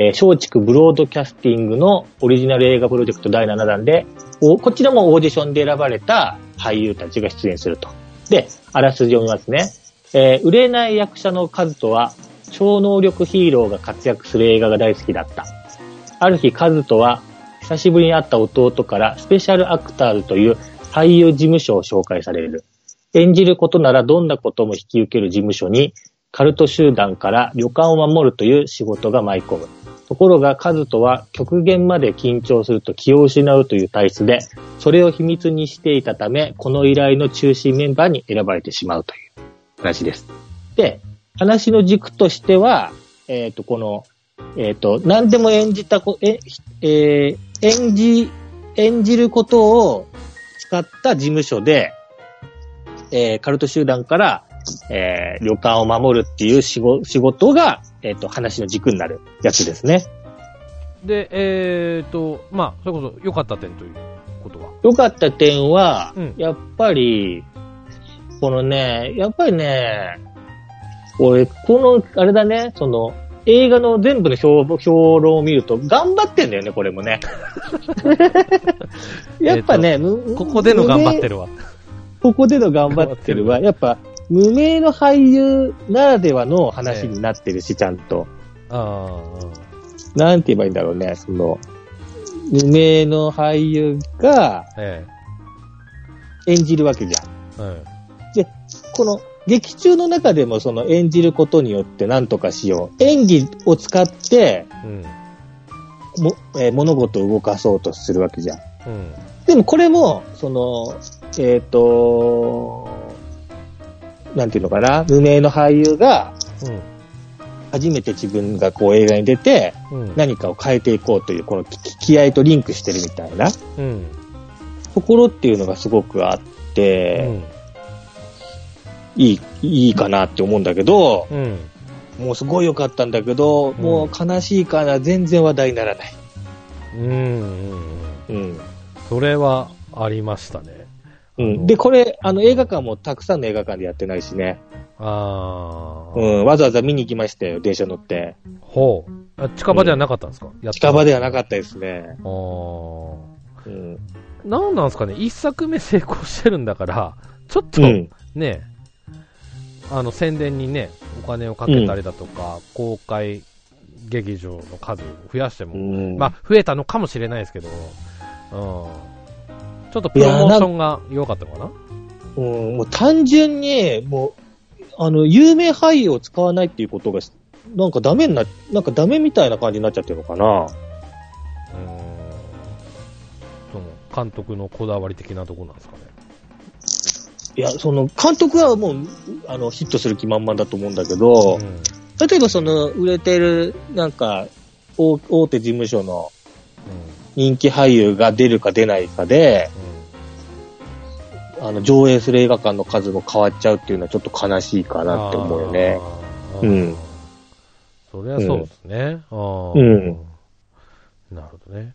Speaker 2: えー、松竹ブロードキャスティングのオリジナル映画プロジェクト第7弾で、こちらもオーディションで選ばれた俳優たちが出演すると。で、あらすじを見ますね。えー、売れない役者の数とは、超能力ヒーローが活躍する映画が大好きだった。ある日、カズトは、久しぶりに会った弟からスペシャルアクターズという俳優事務所を紹介される。演じることならどんなことも引き受ける事務所に、カルト集団から旅館を守るという仕事が舞い込む。ところが、カズトは極限まで緊張すると気を失うという体質で、それを秘密にしていたため、この依頼の中心メンバーに選ばれてしまうという話です。で、話の軸としては、えっ、ー、と、この、えっ、ー、と、何でも演じたこ、え、えー、演じ、演じることを使った事務所で、え、カルト集団から、え、旅館を守るっていう仕事が、えっ、ー、と、話の軸になるやつですね。
Speaker 1: で、えっ、ー、と、まあ、それこそ良かった点ということは？
Speaker 2: 良かった点は、うん、やっぱり、このね、やっぱりね、俺、この、あれだね、その、映画の全部の評評論を見ると、頑張ってんだよね、これもね。やっぱね、
Speaker 1: ここでの頑張ってるわ。
Speaker 2: ここでの頑張ってるは、やっぱ、無名の俳優ならではの話になってるし、ちゃんと。ああ。なんて言えばいいんだろうね、その、無名の俳優が、演じるわけじゃん。で、この、劇中の中でもその演じることによって何とかしよう。演技を使って、うん、もえー、物事を動かそうとするわけじゃん。うん、でもこれも、その、えっ、ー、と、なんていうのかな、無名の俳優が、うん、初めて自分がこう映画に出て、何かを変えていこうという、この気合とリンクしてるみたいな、うん、ところっていうのがすごくあって、いい、いいかなって思うんだけど、うん、もうすごい良かったんだけど、うん、もう悲しいから全然話題にならない。うん。
Speaker 1: うん。それはありましたね。
Speaker 2: うん。で、これ、あの、映画館もたくさんの映画館でやってないしね。ああ。うん、わざわざ見に行きましたよ、電車乗って。
Speaker 1: ほう。あ近場ではなかったんですか、
Speaker 2: うん、近場ではなかったですね。ああ。
Speaker 1: うん。なんなんですかね、一作目成功してるんだから、ちょっと、ね、うんあの宣伝にね、お金をかけたりだとか、うん、公開劇場の数を増やしても、うん、まあ、増えたのかもしれないですけど、うん、ちょっとプロモーションが弱かったのかな？
Speaker 2: うん、もう単純に、もう、あの、有名俳優を使わないっていうことが、なんかダメにな、なんかダメみたいな感じになっちゃってるのかな。うん。
Speaker 1: その、監督のこだわり的なところなんですかね？
Speaker 2: いや、その、監督はもう、あの、ヒットする気満々だと思うんだけど、うん、例えばその、売れてる、なんか、大大手事務所の人気俳優が出るか出ないかで、うん、あの、上映する映画館の数も変わっちゃうっていうのはちょっと悲しいかなって思うよね。うん。
Speaker 1: そりゃそうですね。うん。うん、なるほどね。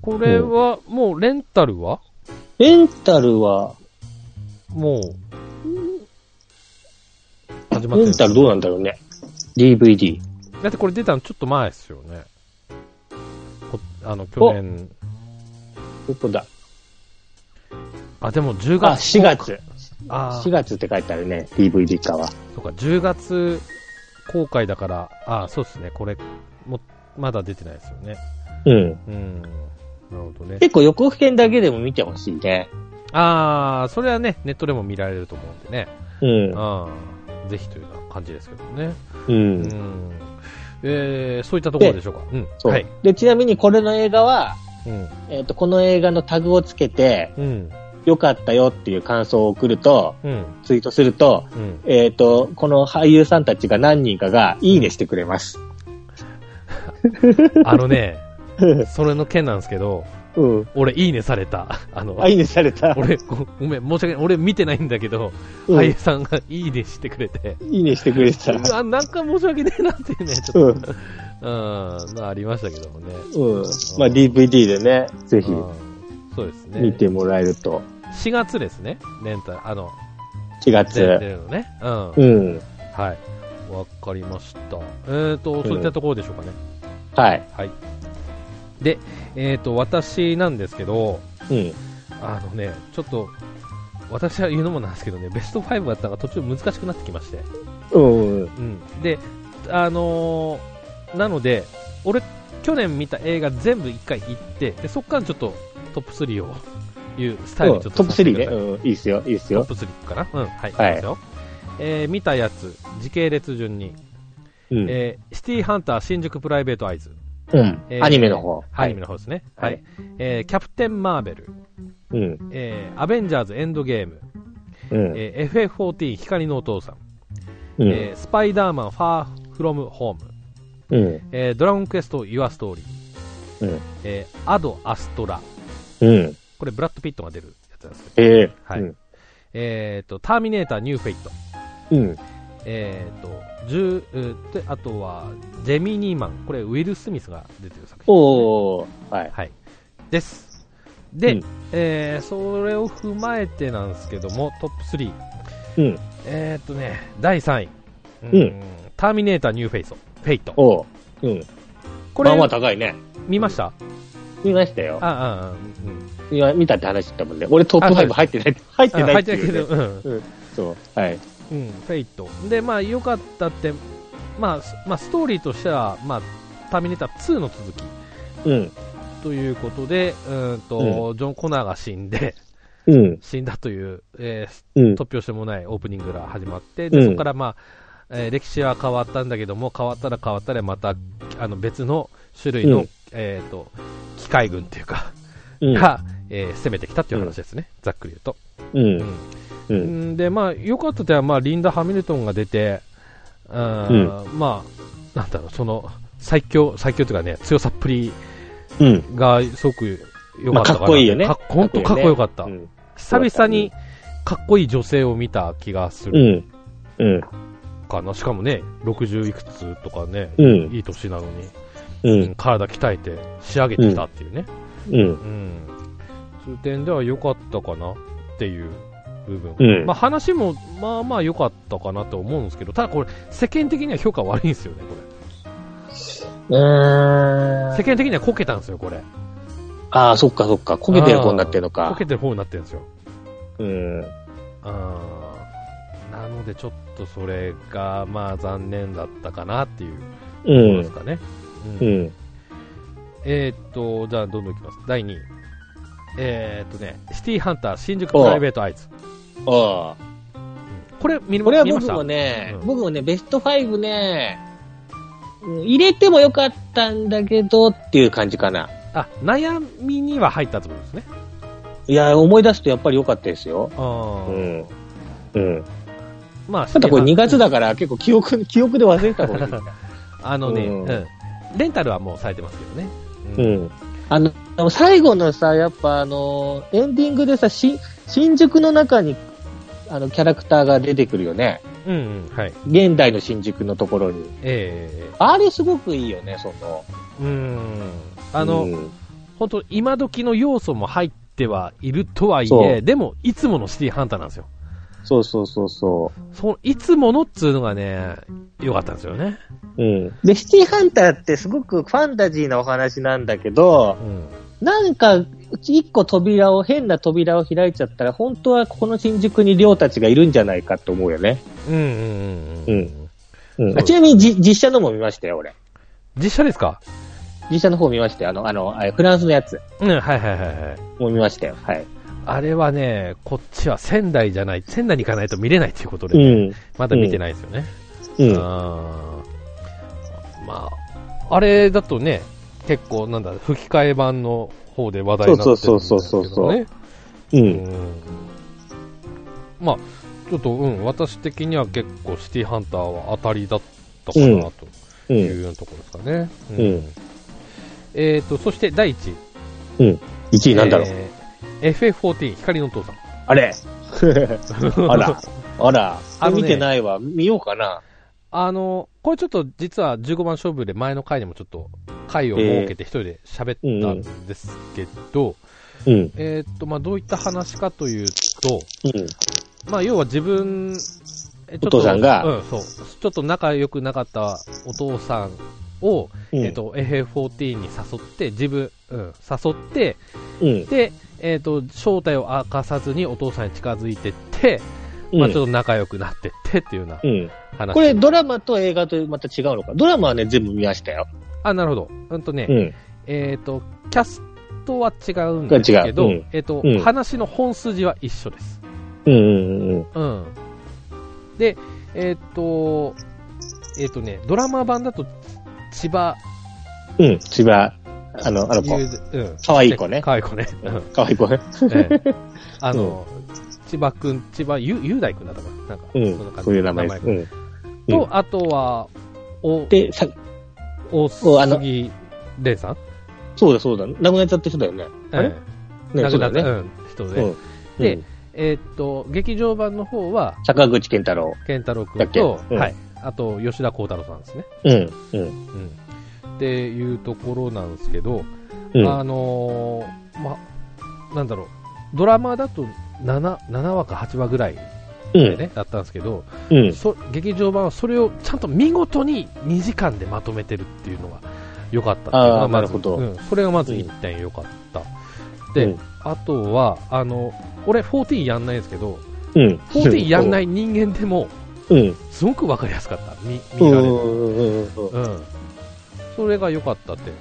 Speaker 1: これは、もうレンタルは？
Speaker 2: レンタルは、
Speaker 1: もう、
Speaker 2: 始まってる。レンタルどうなんだろうね。DVD。
Speaker 1: だってこれ出たのちょっと前ですよね。あの、去年。
Speaker 2: どこだ
Speaker 1: あ、でも10月。あ、
Speaker 2: 4月。あ4月って書いてあるね、DVD 化は。
Speaker 1: そうか、10月公開だから、あ、そうですね、これ、も、まだ出てないですよね。うん。うん。なるほどね。
Speaker 2: 結構予告編だけでも見てほしいね。
Speaker 1: ああ、それはね、ネットでも見られると思うんでね。うん。あぜひというような感じですけどね。うん。うん、えー、そういったところでしょうか。うん。
Speaker 2: そう。はい、で、ちなみにこれの映画は、うん、えっ、ー、と、この映画のタグをつけて、うん。良かったよっていう感想を送ると、うん、ツイートすると、うん、えっ、ー、と、この俳優さんたちが何人かがいいねしてくれます。
Speaker 1: あのね、それの件なんですけど、うん。俺、いいねされた。
Speaker 2: あの、あ、いいねされた。
Speaker 1: 俺、ごごめん、申し訳ない。俺見てないんだけど、うん、俳優さんがいいねしてくれて。
Speaker 2: いいねしてくれた。
Speaker 1: あ、なんか申し訳ねえなっていうね、ちょっと。うん。うん、ありましたけどもね。
Speaker 2: うん。まあ、DVD でね、ぜひ。そうですね。見てもらえると。
Speaker 1: 4月ですね、レンタル。あの、
Speaker 2: 4月。
Speaker 1: 出るのね。うん。
Speaker 2: うん。
Speaker 1: はい。わかりました。えっ、と、そういったところでしょうかね。
Speaker 2: はい。
Speaker 1: はい。で、えっ、と、私なんですけど、
Speaker 2: うん。
Speaker 1: あのね、ちょっと、私は言うのもなんですけどね、ベスト5だったのが途中難しくなってきまして。
Speaker 2: うん。
Speaker 1: うん。で、あのーなので、俺、去年見た映画全部一回行って、で、そっからちょっとトップ3をいうスタイルにちょっと
Speaker 2: トップ3ね。うん。いいっすよ。いいっすよ。
Speaker 1: トップ3かな？うん、はい。いき
Speaker 2: はい
Speaker 1: ますよ。えー見たやつ、時系列順に、
Speaker 2: うん。
Speaker 1: えーシティハンター新宿プライベートアイズ。
Speaker 2: うん
Speaker 1: え。ー
Speaker 2: アニメの方。
Speaker 1: アニメの方ですね。は。
Speaker 2: はいい
Speaker 1: えーキャプテン・マーベル、
Speaker 2: うん。
Speaker 1: えーアベンジャーズ・エンドゲーム、
Speaker 2: うん。
Speaker 1: えー FF14 光のお父さん、
Speaker 2: うん。
Speaker 1: えースパイダーマン・ファー・フロム・ホーム、
Speaker 2: うん。
Speaker 1: えードラゴンクエスト・ユア・ストーリー、
Speaker 2: うん。
Speaker 1: えーアド・アストラ、
Speaker 2: うん。
Speaker 1: これブラッド・ピットが出るやつなんですけど、
Speaker 2: ええ。
Speaker 1: はい
Speaker 2: うん。
Speaker 1: えーと、ターミネーター・ニュー・フェイト、
Speaker 2: うん。
Speaker 1: えーと、10えーで、あとは、ジェミニーマン、これウィル・スミスが出てる作品。
Speaker 2: おー。はい。
Speaker 1: はい。です。で、
Speaker 2: うん
Speaker 1: えーそれを踏まえてなんですけども、トップ3。
Speaker 2: うん。
Speaker 1: えーっとね、第3位。
Speaker 2: うん
Speaker 1: ターミネーターニューフェイト。フェイト。
Speaker 2: おう。うん。
Speaker 1: これ、
Speaker 2: まあまあ高いね。
Speaker 1: 見ました？
Speaker 2: 見ましたよ。
Speaker 1: あ、あ、あ、うん。
Speaker 2: いや、見たって話したもんね。俺トップ5入ってない。入って
Speaker 1: あ
Speaker 2: ない
Speaker 1: 入ってないけど。
Speaker 2: う
Speaker 1: ん。
Speaker 2: そう。はい。
Speaker 1: うん、フェイト。で、まあ、良かったって、まあ、すまあ、ストーリーとしては、まあ、ターミネーター2の続き
Speaker 2: うん。
Speaker 1: ということで、うーんと、ジョン・コナーが死んで、
Speaker 2: うん。
Speaker 1: 死んだという、えー
Speaker 2: うん。
Speaker 1: 突拍子もないオープニングが始まって、で
Speaker 2: うん
Speaker 1: そこから、まあえー歴史は変わったんだけども、変わったら変わったらまたあの別の種類の、
Speaker 2: うん
Speaker 1: えー、と機械軍っていうか、
Speaker 2: うん。
Speaker 1: が、えー攻めてきたっていう話ですね、ざっくり言うと。
Speaker 2: うん。
Speaker 1: う
Speaker 2: うん。
Speaker 1: ん、で、まあ、良かった点は、まあ、リンダ・ハミルトンが出て、うんまあ、なんだろう、その最強、最強というかね、強さっぷり
Speaker 2: うん。
Speaker 1: がすごく良かったかな、
Speaker 2: まあかっこいいよね
Speaker 1: か本当かっこよかった。
Speaker 2: うん。
Speaker 1: 久々にかっこいい女性を見た気がす
Speaker 2: う
Speaker 1: る
Speaker 2: ん。うん。
Speaker 1: かな。しかもね、60いくつとかね、
Speaker 2: うん。
Speaker 1: いい年なのに、
Speaker 2: う
Speaker 1: うん
Speaker 2: ん。
Speaker 1: 体鍛えて仕上げてきたっていうね。
Speaker 2: うん。
Speaker 1: うん。そういう点では良かったかなっていう部分。
Speaker 2: うん
Speaker 1: まあ話も、まあまあ良かったかなと思うんですけど、ただこれ、世間的には評価悪いんですよね、これ。
Speaker 2: ん
Speaker 1: 世。間的にはこけたんですよ、これ。
Speaker 2: ああ、そっかそっか。焦げてる方になってるの
Speaker 1: こ
Speaker 2: か
Speaker 1: け。てる方になってるんですよ。
Speaker 2: うん。
Speaker 1: なのでちょっとそれが、まあ残念だったかなっていうところ
Speaker 2: うん。
Speaker 1: ですかね。
Speaker 2: う
Speaker 1: うん
Speaker 2: ん。
Speaker 1: えーっと、じゃあどんどんいきます。第2位。えーっとね、シティハンター新宿プライベートアイズ。
Speaker 2: ああ。
Speaker 1: これ見
Speaker 2: これは僕もね、
Speaker 1: うん
Speaker 2: 僕もね、ベスト5ね、うん入れてもよかったんだけどっていう感じかな。
Speaker 1: あ、悩みには入ったってことですね。
Speaker 2: いや、思い出すとやっぱり良かったですよ。
Speaker 1: あー
Speaker 2: うん。うん。
Speaker 1: まあ、
Speaker 2: ただこれ2月
Speaker 1: だ。
Speaker 2: だから結構記憶、記憶で忘れてたかもしれない。
Speaker 1: あのね、
Speaker 2: う
Speaker 1: うんん、レンタルはもうされてますけどね。
Speaker 2: う
Speaker 1: うん
Speaker 2: ん。あの、最後のさ、やっぱあの、エンディングでさ、し新宿の中に、あの、キャラクターが出てくるよね。
Speaker 1: うん、うん、はい。
Speaker 2: 現代の新宿のところに。
Speaker 1: ええ
Speaker 2: あれすごくいいよね、その。
Speaker 1: うん。あの、
Speaker 2: うん
Speaker 1: 本当今時の要素も入ってはいるとはい
Speaker 2: そ
Speaker 1: え、
Speaker 2: う
Speaker 1: でも、いつものシティハンターなんですよ。
Speaker 2: そうそうそうそ
Speaker 1: その、いつものっつうのがね、良かったんですよね。
Speaker 2: う。うん。で、シティハンターってすごくファンタジーなお話なんだけど、
Speaker 1: うん。
Speaker 2: なんか、一個扉を、変な扉を開いちゃったら、本当はこの新宿に寮たちがいるんじゃないかと思うよね。
Speaker 1: うん、うん、うん。うん
Speaker 2: うちなみにじ実写のも見ましたよ、俺。
Speaker 1: 実写ですか？
Speaker 2: 実写の方見ましたよ。あの、あの、あフランスのやつ。
Speaker 1: うん、はいはいはいはい。
Speaker 2: もう見ましたよ。はい。
Speaker 1: あれはね、こっちは仙台じゃない、仙台に行かないと見れないということで、
Speaker 2: うん。
Speaker 1: まだ見てないですよね。
Speaker 2: うん。
Speaker 1: あーまあ、あれだとね、結構なんだ、吹き替え版の方で話題になってるんですけどね。
Speaker 2: そうそうそうそうう。
Speaker 1: うんん。まあ、ちょっと、うん、私的には結構シティハンターは当たりだったかなと
Speaker 2: う。
Speaker 1: いうんようなところですかね。
Speaker 2: うん
Speaker 1: えっ、と、そして第1位。
Speaker 2: うん。1位なんだろう。
Speaker 1: えー FF14 光のお父さん。
Speaker 2: あれ あら。あら。
Speaker 1: あのね
Speaker 2: 見てないわ。見ようかな。
Speaker 1: あの、これちょっと実は15番勝負で前の回でもちょっと回を設けて一人で喋ったんですけど、
Speaker 2: うん。
Speaker 1: えーっと、まあ、どういった話かというと、
Speaker 2: うん。
Speaker 1: まあ、要は自分、えちょっと
Speaker 2: お父さんが？
Speaker 1: うん、そう。ちょっと仲良くなかったお父さんを、
Speaker 2: うん
Speaker 1: えっ、と、FF14 に誘って、自分、うん、誘って、
Speaker 2: うん。
Speaker 1: で、えっ、と、正体を明かさずにお父さんに近づいてって、まあ、ちょっと仲良くなってってっていうような
Speaker 2: うん。
Speaker 1: 話。
Speaker 2: これ、ドラマと映画とまた違うのか？ドラマはね、全部見ましたよ。
Speaker 1: あ、なるほど。うんとね、
Speaker 2: うん。
Speaker 1: えっ、と、キャストは違うんですけど、
Speaker 2: ううん
Speaker 1: えっ、と、
Speaker 2: うん
Speaker 1: 話の本筋は一緒です。
Speaker 2: うんうんうん。
Speaker 1: うん。で、えっ、と、えっ、とね、ドラマ版だと、千葉
Speaker 2: うん。千葉、あの、あの子。
Speaker 1: ゆううん。
Speaker 2: 可愛い子ね
Speaker 1: 可愛い子ね。うん
Speaker 2: 可愛い子ね。
Speaker 1: ええ あの、千葉くん、千葉ゆ雄大くんだったかななんか、
Speaker 2: うん
Speaker 1: そんな感。じ
Speaker 2: そういう名前です。
Speaker 1: と、あとは、お、
Speaker 2: で、さ、
Speaker 1: 大
Speaker 2: おあの
Speaker 1: 杉蓮さん
Speaker 2: そうだそうだ。亡くなっちゃった人だよね。あれね、
Speaker 1: 亡くなった、
Speaker 2: そうだよね。
Speaker 1: うん、人で。
Speaker 2: うん。
Speaker 1: で
Speaker 2: うん、
Speaker 1: えーっと、劇場版の方は、
Speaker 2: 坂口健太郎。
Speaker 1: 健太郎く
Speaker 2: だっけ
Speaker 1: んと、
Speaker 2: うん
Speaker 1: はい。あと、吉田幸太郎さんですね。
Speaker 2: うん。うん。
Speaker 1: うん。っていうところなんですけど、あのーま、なんだろう、ドラマだと7、7話か8話ぐらい
Speaker 2: うん。
Speaker 1: だったんですけど、
Speaker 2: うん。
Speaker 1: そ劇場版はそれをちゃんと見事に2時間でまとめてるっていうのが良かったっていうのがまず
Speaker 2: なるほど
Speaker 1: うん、それがまず1点良かった。で、
Speaker 2: うん
Speaker 1: あとは、あの、俺14やんないんですけど、
Speaker 2: うん。。
Speaker 1: 14やんないい人間でも、
Speaker 2: うん。
Speaker 1: すごくわかりやすかった。見、
Speaker 2: うん。
Speaker 1: 見られる。
Speaker 2: うん。うん。
Speaker 1: うん。それが良かったって、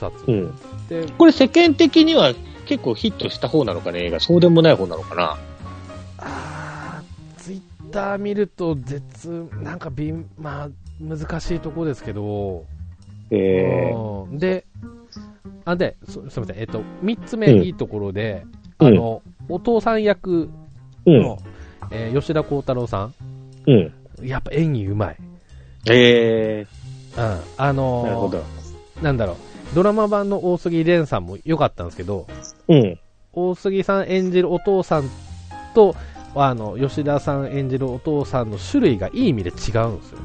Speaker 1: 2つ。
Speaker 2: うん。
Speaker 1: で、
Speaker 2: これ世間的には結構ヒットした方なのかね、映画。そうでもない方なのかな？
Speaker 1: ター見ると、絶、なんかびん、まあ、難しいとこですけど、
Speaker 2: ええ
Speaker 1: うんで、あ、で、すすみません、えっと、三つ目
Speaker 2: うん
Speaker 1: いいところで、
Speaker 2: うん
Speaker 1: あの、お父さん役
Speaker 2: うん。
Speaker 1: の、えー吉田鋼太郎さ
Speaker 2: うん。
Speaker 1: ん、やっぱ演技うまい。
Speaker 2: ええ
Speaker 1: うん。あのー
Speaker 2: なるほど。
Speaker 1: なんだろう、ドラマ版の大杉蓮さんも良かったんですけど、
Speaker 2: うん。
Speaker 1: 大杉さん演じるお父さんと、あの、吉田さん演じるお父さんの種類がいい意味で違うんですよね。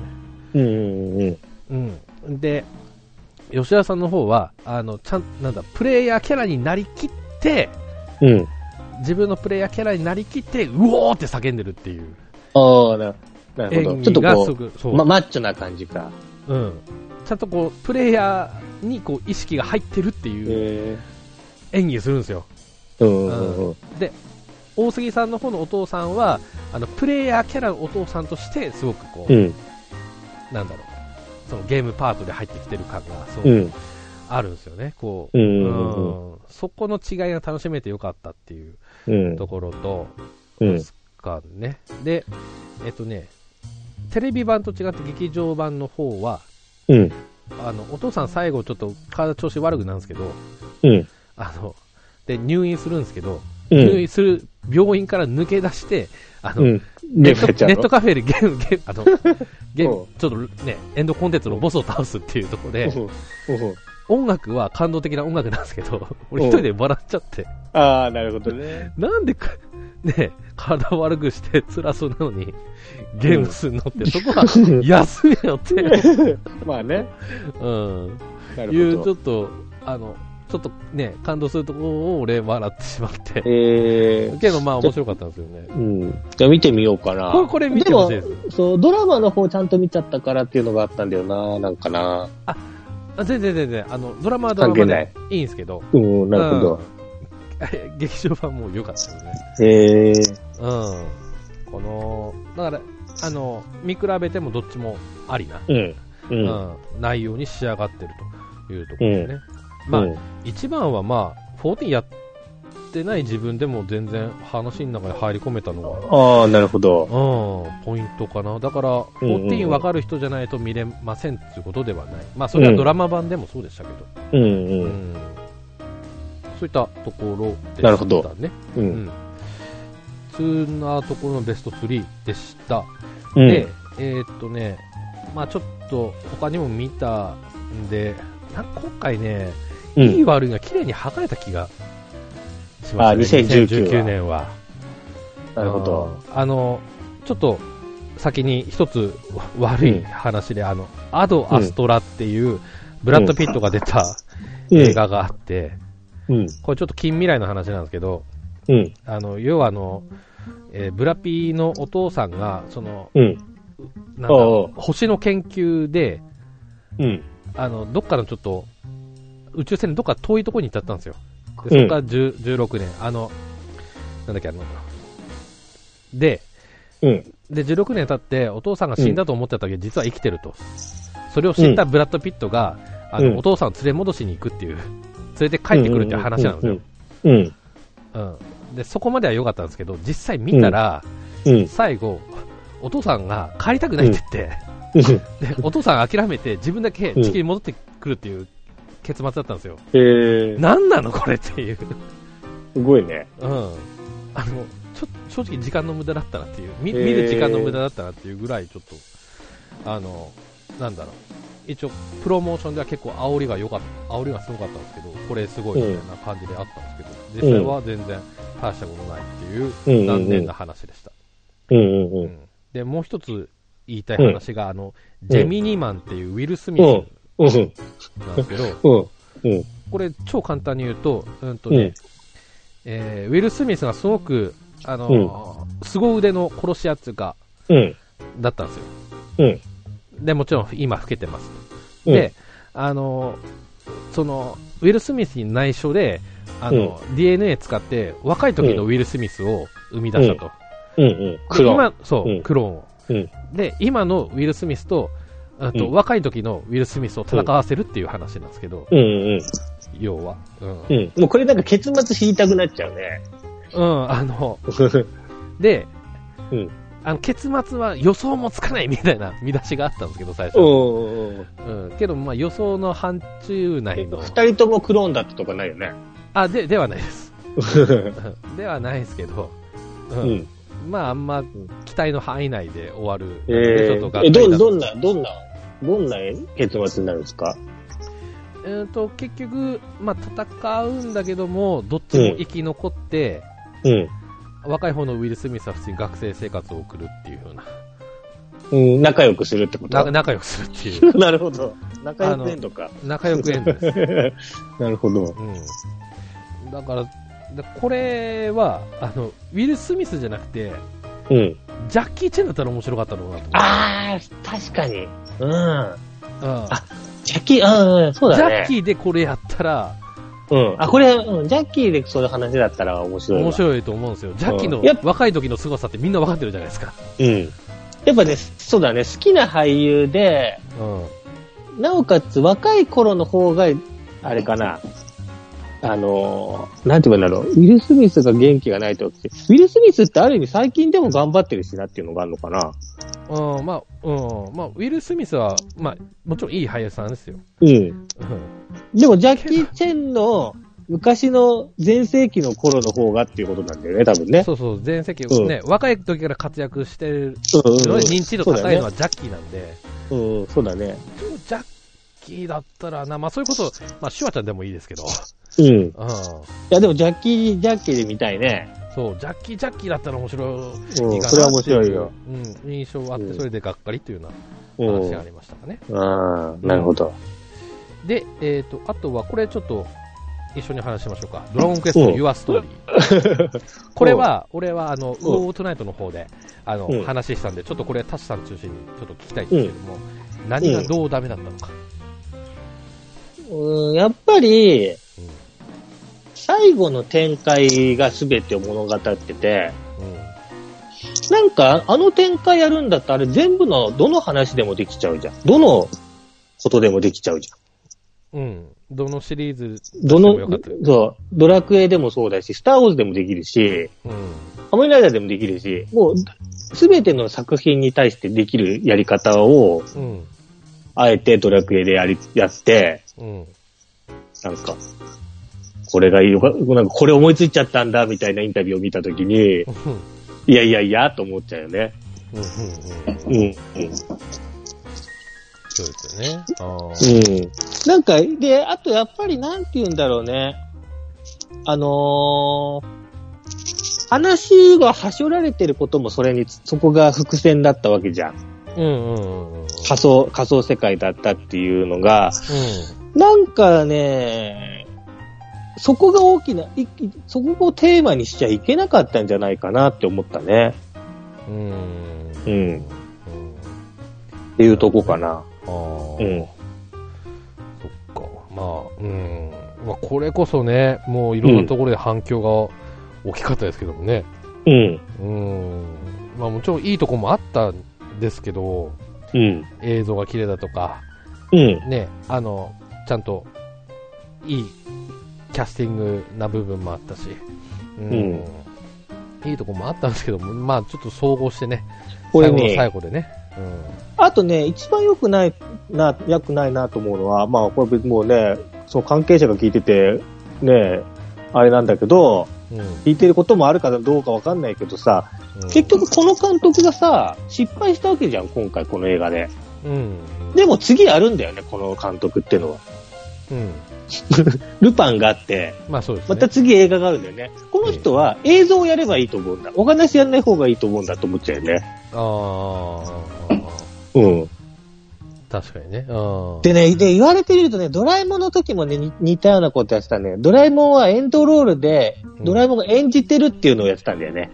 Speaker 2: うん。うん。
Speaker 1: うん。で、吉田さんの方は、あの、ちゃん、なんだ、プレイヤーキャラになりきって、
Speaker 2: うん。
Speaker 1: 自分のプレイヤーキャラになりきって、うおーって叫んでるっていう
Speaker 2: ああ、ななるほちょっと
Speaker 1: う、
Speaker 2: う、ま、マッチョな感じか。
Speaker 1: うん。ちゃんとこう、プレイヤーにこう、意識が入ってるっていう
Speaker 2: え
Speaker 1: 演技するんですよ。
Speaker 2: えうん。うん。うん。
Speaker 1: で、大杉さんの方のお父さんは、あの、プレイヤーキャラのお父さんとして、すごくこう、
Speaker 2: うん。
Speaker 1: なんだろう、そのゲームパートで入ってきてる感が、すごく
Speaker 2: うん。
Speaker 1: あるんですよね。こう、
Speaker 2: うん
Speaker 1: うんそこの違いが楽しめてよかったっていう
Speaker 2: うん。
Speaker 1: ところと、
Speaker 2: うん。
Speaker 1: ですかね。で、えっとね、テレビ版と違って劇場版の方は、
Speaker 2: うん。
Speaker 1: あの、お父さん最後ちょっと体調子悪くなるんですけど、
Speaker 2: うん。
Speaker 1: あの、で、入院するんですけど、
Speaker 2: うん。
Speaker 1: 入院する病院から抜け出して、あの、
Speaker 2: うん。
Speaker 1: ネットカフェでゲーム、ゲーム、あの、ゲー
Speaker 2: うん
Speaker 1: ム、ちょっとね、エンドコンテンツのボスを倒すっていうところで、
Speaker 2: うん
Speaker 1: 音楽は感動的な音楽なんですけど、俺
Speaker 2: う。ん
Speaker 1: 一人で笑っちゃって、
Speaker 2: ああ、なるほどね。
Speaker 1: なんでか、ね、体悪くして辛そうなのに、ゲームするのって、そこは休めよって、
Speaker 2: まあね。
Speaker 1: うん、
Speaker 2: な
Speaker 1: いう。ちょっと、あの、ちょっとね、感動するところを俺笑ってしまって。
Speaker 2: ええ
Speaker 1: けどまあ面白かったんですよね。
Speaker 2: うん。じゃあ見てみようかな。
Speaker 1: これ、これ見てほしいです。
Speaker 2: もそう、ドラマの方ちゃんと見ちゃったからっていうのがあったんだよな、なんかな。
Speaker 1: あ全然全然、あの、ドラマはドラマでいいんですけど。
Speaker 2: うん、なるほど。
Speaker 1: うん。劇場版も良かったですね。
Speaker 2: へえ
Speaker 1: うん。この、だから、あの、見比べてもどっちもありな、
Speaker 2: うん。う。
Speaker 1: うんん、内容に仕上がってるというところですね。まあ、
Speaker 2: うん
Speaker 1: 一番はまあ、14やってない自分でも全然話の中に入り込めたのが、
Speaker 2: ああ、なるほど。
Speaker 1: うん、ポイントかな。だから、
Speaker 2: うんうんうん
Speaker 1: 14分かる人じゃないと見れませんっていうことではない。まあ、それはドラマ版でもそうでしたけど。
Speaker 2: うん
Speaker 1: う
Speaker 2: うん。
Speaker 1: んそういったところでしたね。
Speaker 2: なるほどう。
Speaker 1: うんん。そんなところのベスト3でした。
Speaker 2: うん。
Speaker 1: で、えーっとね、まあちょっと他にも見たんで、今回ね、
Speaker 2: うん
Speaker 1: いい悪いが綺麗に剥がれた気がしましたね。
Speaker 2: あ2019
Speaker 1: 2019年は。
Speaker 2: なるほど。
Speaker 1: うん。あの、ちょっと先に一つ悪い話で、あの、アド・アストラっていう、ブラッド・ピットが出た
Speaker 2: うん
Speaker 1: 映画があって、
Speaker 2: うん。
Speaker 1: これちょっと近未来の話なんですけど、
Speaker 2: うん。
Speaker 1: あの、要はあの、えーブラピーのお父さんが、その、
Speaker 2: うん。
Speaker 1: なんか、星の研究で、
Speaker 2: うん。
Speaker 1: あの、どっかのちょっと、宇宙船のどっか遠いところに行っちゃったんですよ。でそこから10 16年、あの、なんだっけ、あの、で、
Speaker 2: うん。
Speaker 1: で、16年経って、お父さんが死んだと思ってたけど、実は生きてると。それを知ったブラッド・ピットが、あの、
Speaker 2: うん
Speaker 1: お父さんを連れ戻しに行くっていう、連れて帰ってくるっていう話なんですよ。
Speaker 2: うん。うん。
Speaker 1: うん。で、そこまでは良かったんですけど、実際見たら、
Speaker 2: うん。
Speaker 1: 最後、お父さんが帰りたくないって言って、で、お父さん諦めて自分だけ地球に戻ってくるっていう結末だったんですよ。
Speaker 2: えー、
Speaker 1: 何なのこれっていう。
Speaker 2: すごいね。
Speaker 1: うん。あの、ちょ正直時間の無駄だったなっていう、見見る時間の無駄だったなっていうぐらいちょっと、あの、なんだろう。一応、プロモーションでは結構煽りが良かった、煽りがすごかったんですけど、これすごいみたいな感じであったんですけど、実際は全然大したことないっていう残念な話でした。
Speaker 2: うんうんうん。
Speaker 1: うんで、もう一つ言いたい話が、あの、ジェミニマンっていうウィル・スミス
Speaker 2: うん。
Speaker 1: なんですけど、
Speaker 2: うん。うん。
Speaker 1: これ超簡単に言うと、うんとね、
Speaker 2: うん
Speaker 1: えーウィル・スミスがすごく、あのー凄腕の殺し屋っていうか、
Speaker 2: うん。
Speaker 1: だったんですよ。
Speaker 2: うん。
Speaker 1: で、もちろん今老けてます。
Speaker 2: うん
Speaker 1: で、あのーその、ウィル・スミスに内緒で、あの、DNA 使って若い時のウィル・スミスを生み出したと。
Speaker 2: うんうん。クローン。
Speaker 1: 今、そう、
Speaker 2: うん
Speaker 1: クローン
Speaker 2: ん。
Speaker 1: で、今のウィル・スミスと、あと
Speaker 2: うん
Speaker 1: 若い時のウィル・スミスを戦わせるっていう話なんですけど、
Speaker 2: うんうん
Speaker 1: 要は。うん。
Speaker 2: うん。もうこれなんか結末知りたくなっちゃうね。
Speaker 1: うん、あの、で、
Speaker 2: うん。
Speaker 1: あの、結末は予想もつかないみたいな見出しがあったんですけど、最初。
Speaker 2: うん。
Speaker 1: うん。けど、まあ予想の範疇内の、
Speaker 2: 二人ともクローンだったとかないよね。
Speaker 1: あ、で、ではないです。ではないですけど、う。
Speaker 2: うんん。
Speaker 1: まああんま期待の範囲内で終わる。
Speaker 2: え
Speaker 1: ちょっとが
Speaker 2: ど、どんな、どんな、どんな結末になるんですか？
Speaker 1: えーと、結局、まあ戦うんだけども、どっちも生き残って、
Speaker 2: うん。
Speaker 1: 若い方のウィル・スミスは普通に学生生活を送るっていう風な、
Speaker 2: うん、仲良くするってこと？
Speaker 1: な仲良くするっていう、
Speaker 2: なるほど。仲良くエンドか。
Speaker 1: 仲良くエンドです。
Speaker 2: なるほど。
Speaker 1: うん。だから、でこれは、あの、ウィル・スミスじゃなくて、
Speaker 2: うん。
Speaker 1: ジャッキー・チェンだったら面白かったのかなと思
Speaker 2: あー、確かに。うん。
Speaker 1: う。うん。
Speaker 2: ジャッキー、うん、そう
Speaker 1: ジャッ
Speaker 2: だね。
Speaker 1: キーでこれやったら、
Speaker 2: うん。あ、これ、うん、ジャッキーでそういう話だったら面白いわ。
Speaker 1: 面白いと思うんですよ。ジャッキーの
Speaker 2: やっ
Speaker 1: 若い時の凄さってみんな分かってるじゃないですか。
Speaker 2: うん。やっぱね、そうだね、好きな俳優で、
Speaker 1: うん。
Speaker 2: なおかつ若い頃の方が、あれかな、あのー、なんて言うんだろう、ウィル・スミスが元気がないとって、ウィル・スミスってある意味最近でも頑張ってるしなっていうのがあるのかな。
Speaker 1: うん、まあ、うん、まあ、ウィル・スミスは、まあ、もちろんいい俳優さんですよ。
Speaker 2: うん。
Speaker 1: うん。
Speaker 2: でも、ジャッキー・チェンの昔の前世紀の頃の方がっていうことなんだよね、多分ね。
Speaker 1: そうそう、前世紀、
Speaker 2: うん
Speaker 1: ね、若い時から活躍してるので認知度高いの
Speaker 2: そ
Speaker 1: はジャッキーなんで、
Speaker 2: うん、そうだね。
Speaker 1: ジャッキーだったらな、まあそういうこと、まあシュワちゃんでもいいですけど、
Speaker 2: うん。い
Speaker 1: うん。
Speaker 2: や、でも、ジャッキー、ジャッキーで見たいね。
Speaker 1: そう、ジャッキー、ジャッキーだったら面白い
Speaker 2: うん、
Speaker 1: かなっていう。うん、印象があって、
Speaker 2: うん
Speaker 1: それでがっかりというよう
Speaker 2: う。
Speaker 1: なん話がありましたかね。
Speaker 2: ああ、なるほど。
Speaker 1: で、えっ、と、あとは、これちょっと、一緒に話しましょうか。ドラゴンクエスト
Speaker 2: うん
Speaker 1: Your Story。これは、俺は、あの、ウォー・オートナイトの方で、あの、
Speaker 2: うん
Speaker 1: 話したんで、ちょっとこれ、タシさん中心にちょっと聞きたいんですけども、何がどうダメだったのか。
Speaker 2: うん、やっぱり、
Speaker 1: うん
Speaker 2: 最後の展開が全てを物語ってて、
Speaker 1: うん
Speaker 2: なんか、あの展開やるんだったら、あれ全部の、どの話でもできちゃうじゃん。どのことでもできちゃうじゃん。
Speaker 1: うん。どのシリーズ
Speaker 2: どのそう、ドラクエでもそうだし、スターウォーズでもできるし、
Speaker 1: うん。
Speaker 2: ハモリライダーでもできるし、もう、すべての作品に対してできるやり方を、
Speaker 1: うん。
Speaker 2: あえてドラクエでやり、やって、
Speaker 1: うん。
Speaker 2: なんか、これがいいよか、なんかこれ思いついちゃったんだ、みたいなインタビューを見たときに、
Speaker 1: うん。
Speaker 2: いやいやいや、と思っちゃうよね。
Speaker 1: うん。うん。
Speaker 2: うん。うん。
Speaker 1: そうですよね。あー
Speaker 2: うん。なんか、で、あとやっぱりなんて言うんだろうね。あのー話がはしょられてることもそれに、そこが伏線だったわけじゃん。
Speaker 1: うんうんうんうん。
Speaker 2: 仮想、仮想世界だったっていうのが、
Speaker 1: う
Speaker 2: なんかね、そこが大きな、いそこをテーマにしちゃいけなかったんじゃないかなって思ったね。
Speaker 1: うん。
Speaker 2: うん。っていうとこかな。
Speaker 1: ああ。
Speaker 2: うん。
Speaker 1: そっか。まあ、うん。まあ、これこそね、もういろんなところで反響が大きかったですけどもね。
Speaker 2: うん。
Speaker 1: うん。まあもちろんいいとこもあったんですけど、
Speaker 2: うん。
Speaker 1: 映像が綺麗だとか、
Speaker 2: うん。
Speaker 1: ね、あの、ちゃんと、いいキャスティングな部分もあったし、うん。いいとこもあったんですけども、まあちょっと総合してね、
Speaker 2: これ
Speaker 1: 最後の
Speaker 2: ね、
Speaker 1: 最後でね。
Speaker 2: あとね、一番良くないな、良くないなと思うのは、まあ、これ別にもうね、その関係者が聞いてて、ね、あれなんだけど、
Speaker 1: うん。うん。
Speaker 2: 聞いてることもあるかどうかわかんないけどさ、
Speaker 1: うん
Speaker 2: 結局この監督がさ、失敗したわけじゃん、今回この映画で。
Speaker 1: うん。
Speaker 2: でも次あるんだよね、この監督っていうのは。
Speaker 1: うん。
Speaker 2: ルパンがあって、
Speaker 1: まあそうですね。
Speaker 2: また次映画があるんだよね。この人は映像をやればいいと思うんだ。お話やんない方がいいと思うんだと思っちゃうよね。
Speaker 1: ああ、
Speaker 2: うん。
Speaker 1: 確かにね。うん。
Speaker 2: でね、で、言われてみるとね、ドラえもんの時もね、に似たようなことやってたね。ドラえもんはエンドロールで、ドラえもんが演じてるっていうのをやってたんだよね。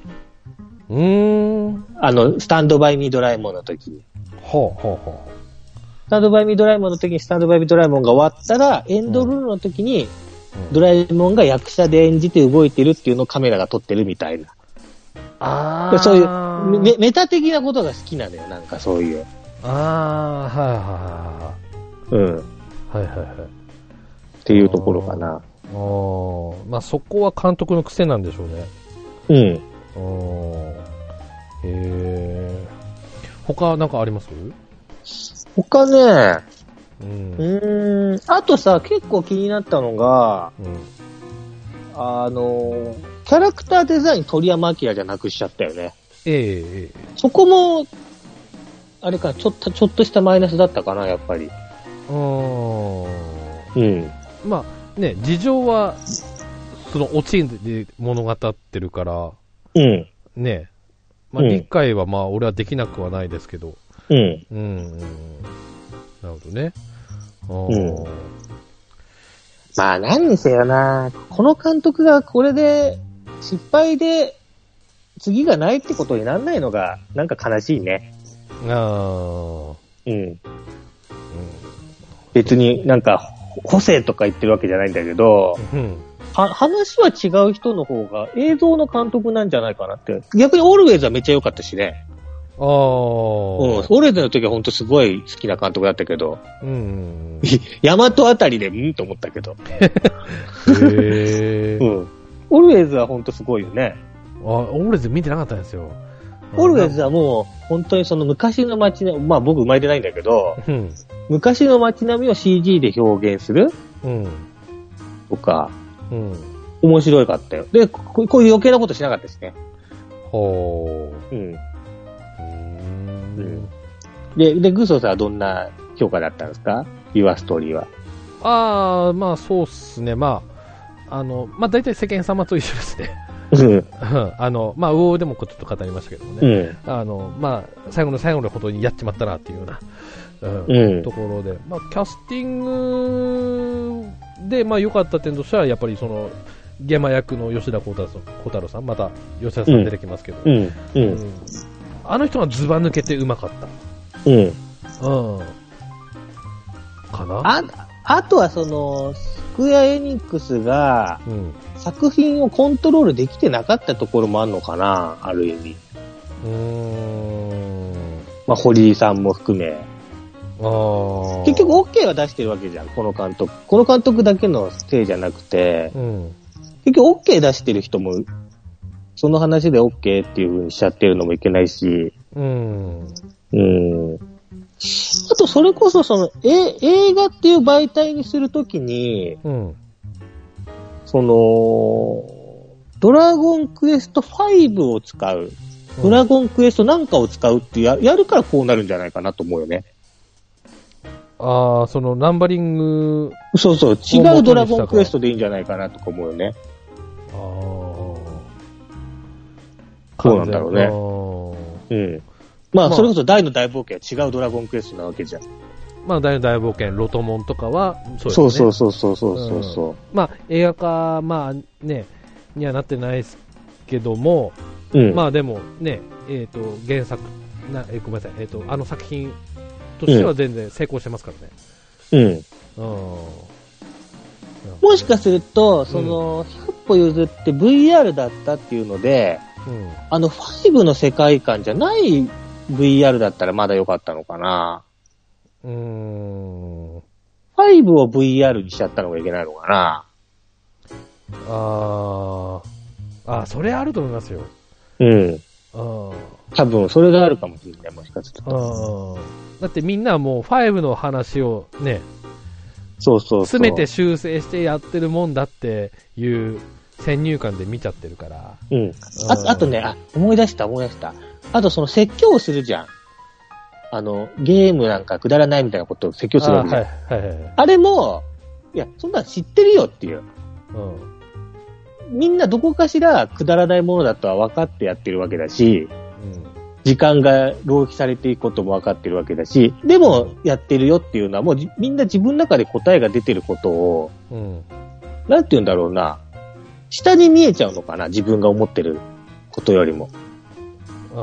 Speaker 1: うーん。
Speaker 2: あの、スタンドバイミードラえもんの時に。
Speaker 1: ほうほうほ
Speaker 2: スタンドバイミードラえもんの時にスタンドバイミードラえもんが終わったら、エンドロールの時に、
Speaker 1: う。
Speaker 2: ドラえもんが役者で演じて動いてるっていうのをカメラが撮ってるみたいな。
Speaker 1: ああ。
Speaker 2: でそういうメ、メタ的なことが好きなのよ、なんかそういう。
Speaker 1: ああ、はいは
Speaker 2: うん。っ
Speaker 1: いはいはい。はいはいはい。
Speaker 2: ていうところかな。
Speaker 1: ああ、まあそこは監督の癖なんでしょうね。
Speaker 2: うん。
Speaker 1: あーへえ。他なんかあります？
Speaker 2: 他ね、
Speaker 1: うん。
Speaker 2: うーん、あとさ、結構気になったのが、
Speaker 1: うん。
Speaker 2: あの、キャラクターデザイン鳥山明じゃなくしちゃったよね。
Speaker 1: ええええ。
Speaker 2: そこも、あれか、ちょっと、ちょっとしたマイナスだったかな、やっぱり。
Speaker 1: うーん。
Speaker 2: うん。
Speaker 1: まあね、事情は、そのオチで物語ってるから、
Speaker 2: うん。
Speaker 1: ね、まあ
Speaker 2: うん
Speaker 1: 理解はまあ俺はできなくはないですけど、
Speaker 2: うん。
Speaker 1: うん、うん。なるほどね。
Speaker 2: うんまあ、何にせよな、この監督がこれで失敗で次がないってことにならないのが、なんか悲しいね。
Speaker 1: あー
Speaker 2: うん。別になんか、個性とか言ってるわけじゃないんだけど、
Speaker 1: うん。
Speaker 2: 話は違う人の方が映像の監督なんじゃないかなって。逆にオールウェイズはめっちゃ良かったしね。
Speaker 1: ああ。
Speaker 2: うん。オールウェイズの時は本当すごい好きな監督だったけど、
Speaker 1: うん。
Speaker 2: ヤマトあたりで、うんと思ったけど。
Speaker 1: へえ
Speaker 2: う。ん。オールウェイズは本当すごいよね。
Speaker 1: あ、オールズ見てなかったんですよ。
Speaker 2: オールウェイズはもう、本当にその昔の街並み、まあ僕生まれてないんだけど、
Speaker 1: うん。
Speaker 2: 昔の街並みを CG で表現する
Speaker 1: うん。
Speaker 2: とか、
Speaker 1: うん。
Speaker 2: 面白かったよ。で、ここういう余計なことしなかったしね。
Speaker 1: ほう。
Speaker 2: うん。で、で、グーソーさんはどんな評価だったんですか ?Your Story は。
Speaker 1: ああ、まあそうっすね。まあ、あの、まあ大体世間様と一緒ですね。
Speaker 2: うん。
Speaker 1: う んあの、まあ、魚でもちょっと語りましたけども
Speaker 2: う
Speaker 1: ね。
Speaker 2: ん。
Speaker 1: あの、まあ、最後の最後のことにやっちまったなっていうような、うん
Speaker 2: うん
Speaker 1: ところで、まあ、キャスティングで、まあ、良かった点としては、やっぱりその、ゲマ役の吉田鋼太郎さんまた吉田さん出てきますけど。あの人がズバ抜けてうまかっ
Speaker 2: うん。
Speaker 1: た。うん。かな？
Speaker 2: あ、あとはその、スクエアエニックスが
Speaker 1: うん。
Speaker 2: 作品をコントロールできてなかったところもあるのかな？ある意味。
Speaker 1: うーん。
Speaker 2: まあ、堀井さんも含め。
Speaker 1: あー
Speaker 2: 結局 OK は出してるわけじゃん、この監督。この監督だけのせいじゃなくて、
Speaker 1: うん。
Speaker 2: 結局 OK 出してる人も、その話で OK っていう風にしちゃってるのもいけないし、
Speaker 1: うん。
Speaker 2: うん。あと、それこそ、その、え、映画っていう媒体にするときに、
Speaker 1: うん。
Speaker 2: その、ドラゴンクエスト5を使う、ドラゴンクエストなんかを使うってややるからこうなるんじゃないかなと思うよね。
Speaker 1: ああ、そのナンバリング、
Speaker 2: そうそう、違うドラゴンクエストでいいんじゃないかなとか思うよね。
Speaker 1: ああ。
Speaker 2: そうなんだろうね
Speaker 1: ね。
Speaker 2: うん。まあ、
Speaker 1: まあ
Speaker 2: それこそ大の大冒険は違うドラゴンクエストなわけじゃん。
Speaker 1: まあ、大の大冒険、ロトモンとかは、そうですね。
Speaker 2: そうそうそうそうそうそうそ
Speaker 1: まあ、映画化、まあね、にはなってないですけども、
Speaker 2: う。うん。
Speaker 1: まあでもね、えっ、と、原作、なえーごめんなさい、えっ、と、あの作品としては全然成功してますからね。
Speaker 2: うん。
Speaker 1: うん。
Speaker 2: もしかすると、その、100歩譲って VR だったっていうので、
Speaker 1: うん。
Speaker 2: あの5の世界観じゃない VR だったらまだ良かったのかな。
Speaker 1: うーん。
Speaker 2: 5を VR にしちゃったのがいけないのかな。
Speaker 1: あー。あー、それあると思いますよ。
Speaker 2: うん。
Speaker 1: うん。
Speaker 2: 多分、それがあるかもしれない、もしかすると。
Speaker 1: うん。だってみんなもう5の話をね、
Speaker 2: そうそうそう。
Speaker 1: すべて修正してやってるもんだっていう先入観で見ちゃってるから。
Speaker 2: うん。あと、あとね、あ、思い出した、思い出した。あと、その説教をするじゃん。あの、ゲームなんかくだらないみたいなことを説教するわけじゃん。
Speaker 1: あーはいはいはいはい。
Speaker 2: あれも、いや、そんなの知ってるよっていう。
Speaker 1: うん。
Speaker 2: みんなどこかしらくだらないものだとは分かってやってるわけだし、
Speaker 1: うん。
Speaker 2: 時間が浪費されていくことも分かってるわけだし、でもやってるよっていうのはもうじみんな自分の中で答えが出てることを、
Speaker 1: うん。
Speaker 2: なんて言うんだろうな、下に見えちゃうのかな、自分が思ってることよりも。
Speaker 1: あ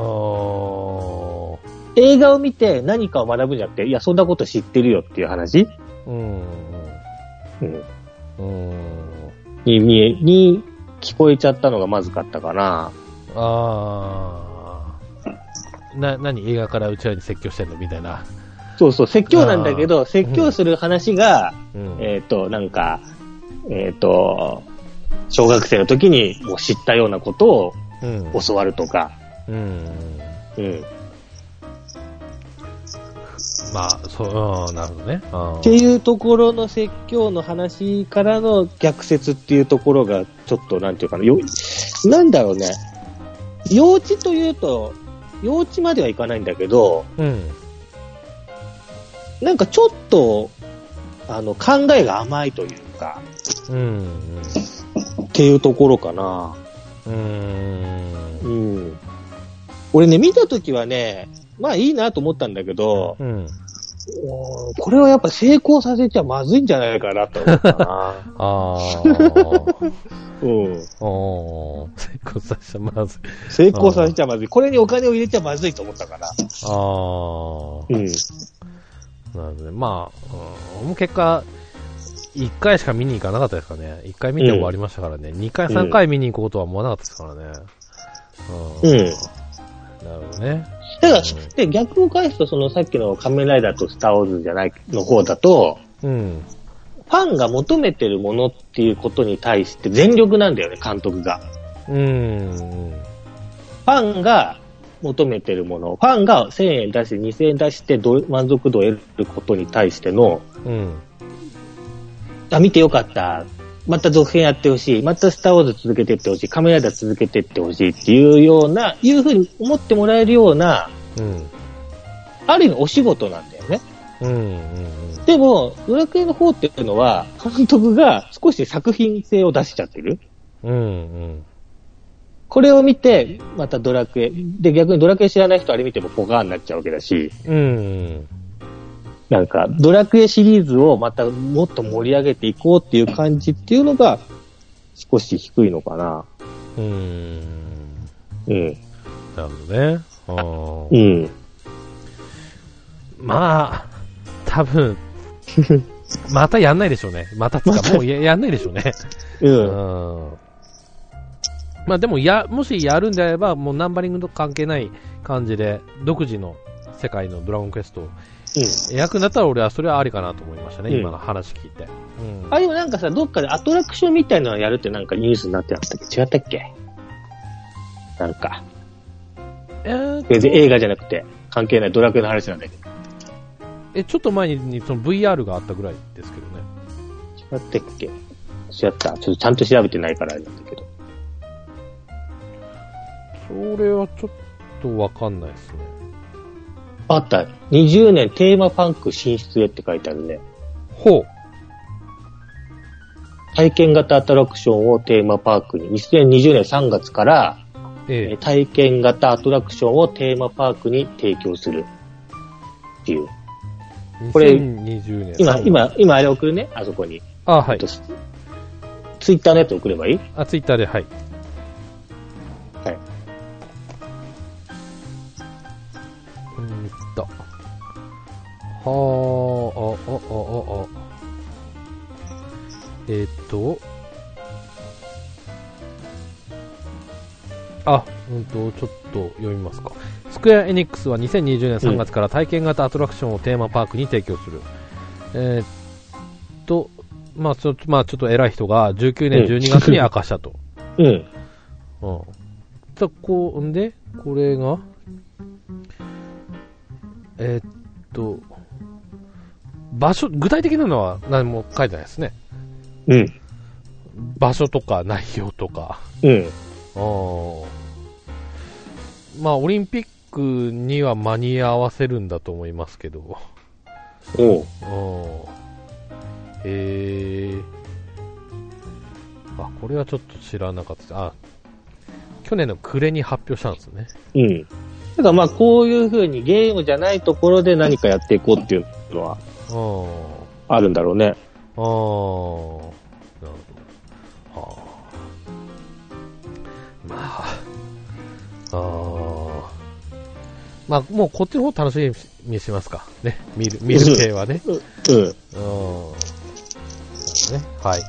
Speaker 1: ー。
Speaker 2: 映画を見て何かを学ぶんじゃなくて、いや、そんなこと知ってるよっていう話、
Speaker 1: うん。
Speaker 2: うん、
Speaker 1: うん。
Speaker 2: に見え、に聞こえちゃったのがまずかったかな。
Speaker 1: あー。な、何？映画からうちらに説教してんの？みたいな。
Speaker 2: そうそう、説教なんだけど、説教する話が、
Speaker 1: うん。
Speaker 2: えっ、と、なんか、えっ、と、小学生の時にもう知ったようなことを
Speaker 1: うん。
Speaker 2: 教わるとか、
Speaker 1: うん。
Speaker 2: うん。
Speaker 1: まあ、そう、うん、なるほどね。
Speaker 2: っていうところの説教の話からの逆説っていうところが、ちょっとなんていうかな、よ、なんだろうね。幼稚というと、幼稚まではいかないんだけど、
Speaker 1: うん。
Speaker 2: なんかちょっと、あの、考えが甘いというか、
Speaker 1: うん。
Speaker 2: っていうところかな。
Speaker 1: うん。
Speaker 2: うん。俺ね、見たときはね、まあいいなと思ったんだけど、
Speaker 1: うん。
Speaker 2: うんこれはやっぱ成功させちゃまずいんじゃないかなと思ったな。
Speaker 1: ああ。
Speaker 2: うん。
Speaker 1: おー成功させたまずい。
Speaker 2: 成功させちゃまずい。これにお金を入れちゃまずいと思ったから。
Speaker 1: ああ。
Speaker 2: うん。
Speaker 1: なるほどね。まあ、うん、結果、1回しか見に行かなかったですからね。1回見て終わりましたからね。2回、3回見に行こうとは思わなかったですからね。うん。
Speaker 2: うん。
Speaker 1: なるほどね。
Speaker 2: だから、で、逆を返すと、そのさっきの仮面ライダーとスターウォーズじゃないの方だと、
Speaker 1: うん。
Speaker 2: ファンが求めてるものっていうことに対して全力なんだよね、監督が。
Speaker 1: うん。
Speaker 2: ファンが求めてるもの、ファンが1000円出して2000円出してど満足度を得ることに対しての、
Speaker 1: うん。
Speaker 2: あ、見てよかった。また続編やってほしい。またスターウォーズ続けてってほしい。カメライダー続けてってほしいっていうような、いうふうに思ってもらえるような、
Speaker 1: うん。
Speaker 2: ある意味お仕事なんだよね。
Speaker 1: うん。うん。
Speaker 2: でも、ドラクエの方っていうのは、監督が少し作品性を出しちゃってる。
Speaker 1: うん。うん。
Speaker 2: これを見て、またドラクエ。で、逆にドラクエ知らない人あれ見てもポカーンになっちゃうわけだし、
Speaker 1: うん。
Speaker 2: なんか、ドラクエシリーズをまたもっと盛り上げていこうっていう感じっていうのが、少し低いのかな。
Speaker 1: うん。
Speaker 2: うん。
Speaker 1: なるほどね。
Speaker 2: うん。
Speaker 1: まあ、多分、またやんないでしょうね。またつか、もうややんないでしょうね。
Speaker 2: う。
Speaker 1: うんん。まあでも、や、もしやるんであれば、もうナンバリングと関係ない感じで、独自の世界のドラゴンクエストを
Speaker 2: うん。
Speaker 1: 役になったら俺はそれはありかなと思いましたね、
Speaker 2: うん
Speaker 1: 今の話聞いて。うん。
Speaker 2: ああいうなんかさ、どっかでアトラクションみたいなのやるってなんかニュースになってなかったっけ？違ったっけ？なんか。
Speaker 1: えー
Speaker 2: 全然映画じゃなくて、関係ないドラクエの話なんだけど。
Speaker 1: え、ちょっと前にその VR があったぐらいですけどね。
Speaker 2: 違ったっけ？違った。ちょっとちゃんと調べてないからあれなんだけど。
Speaker 1: それはちょっとわかんないですね。
Speaker 2: あった。20年テーマパンク進出へって書いてあるね。
Speaker 1: ほう。
Speaker 2: 体験型アトラクションをテーマパークに、2020年3月から、え
Speaker 1: え
Speaker 2: ー体験型アトラクションをテーマパークに提供するっていう。これ
Speaker 1: 2020年。
Speaker 2: 今、今、今あれ送るね、あそこに。
Speaker 1: あ、はい
Speaker 2: えっと。ツイッターのやつ送ればいい？
Speaker 1: あ、ツイッターで、はい。
Speaker 2: はい。
Speaker 1: あ、あ、あ、あ、あ、あ。えーっと。あ、うんと、ちょっと読みますか。スクエア・エニックスは2020年3月から体験型アトラクションをテーマパークに提供する。えーっと、まあちょっと、まあちょっと偉い人が19年12月に明かしたと。
Speaker 2: うん。
Speaker 1: うん。じゃこう、んで、これが、えーっと、場所、具体的なのは何も書いてないですね。
Speaker 2: うん。
Speaker 1: 場所とか内容とか。
Speaker 2: うん。
Speaker 1: まあ、オリンピックには間に合わせるんだと思いますけど。
Speaker 2: おう。
Speaker 1: うんへえ。あ、これはちょっと知らなかった。あ、去年の暮れに発表したんですね。
Speaker 2: うん。だからまあ、こういう風にゲームじゃないところで何かやっていこうっていうのは
Speaker 1: あ
Speaker 2: あるんだろうね。
Speaker 1: あ。ああ。なるほど。はあ。まあ。ああ。まあ、もうこっちの方楽しみにしますか。ね。見る、見る系はね。
Speaker 2: うん。
Speaker 1: うん。そうね。はい。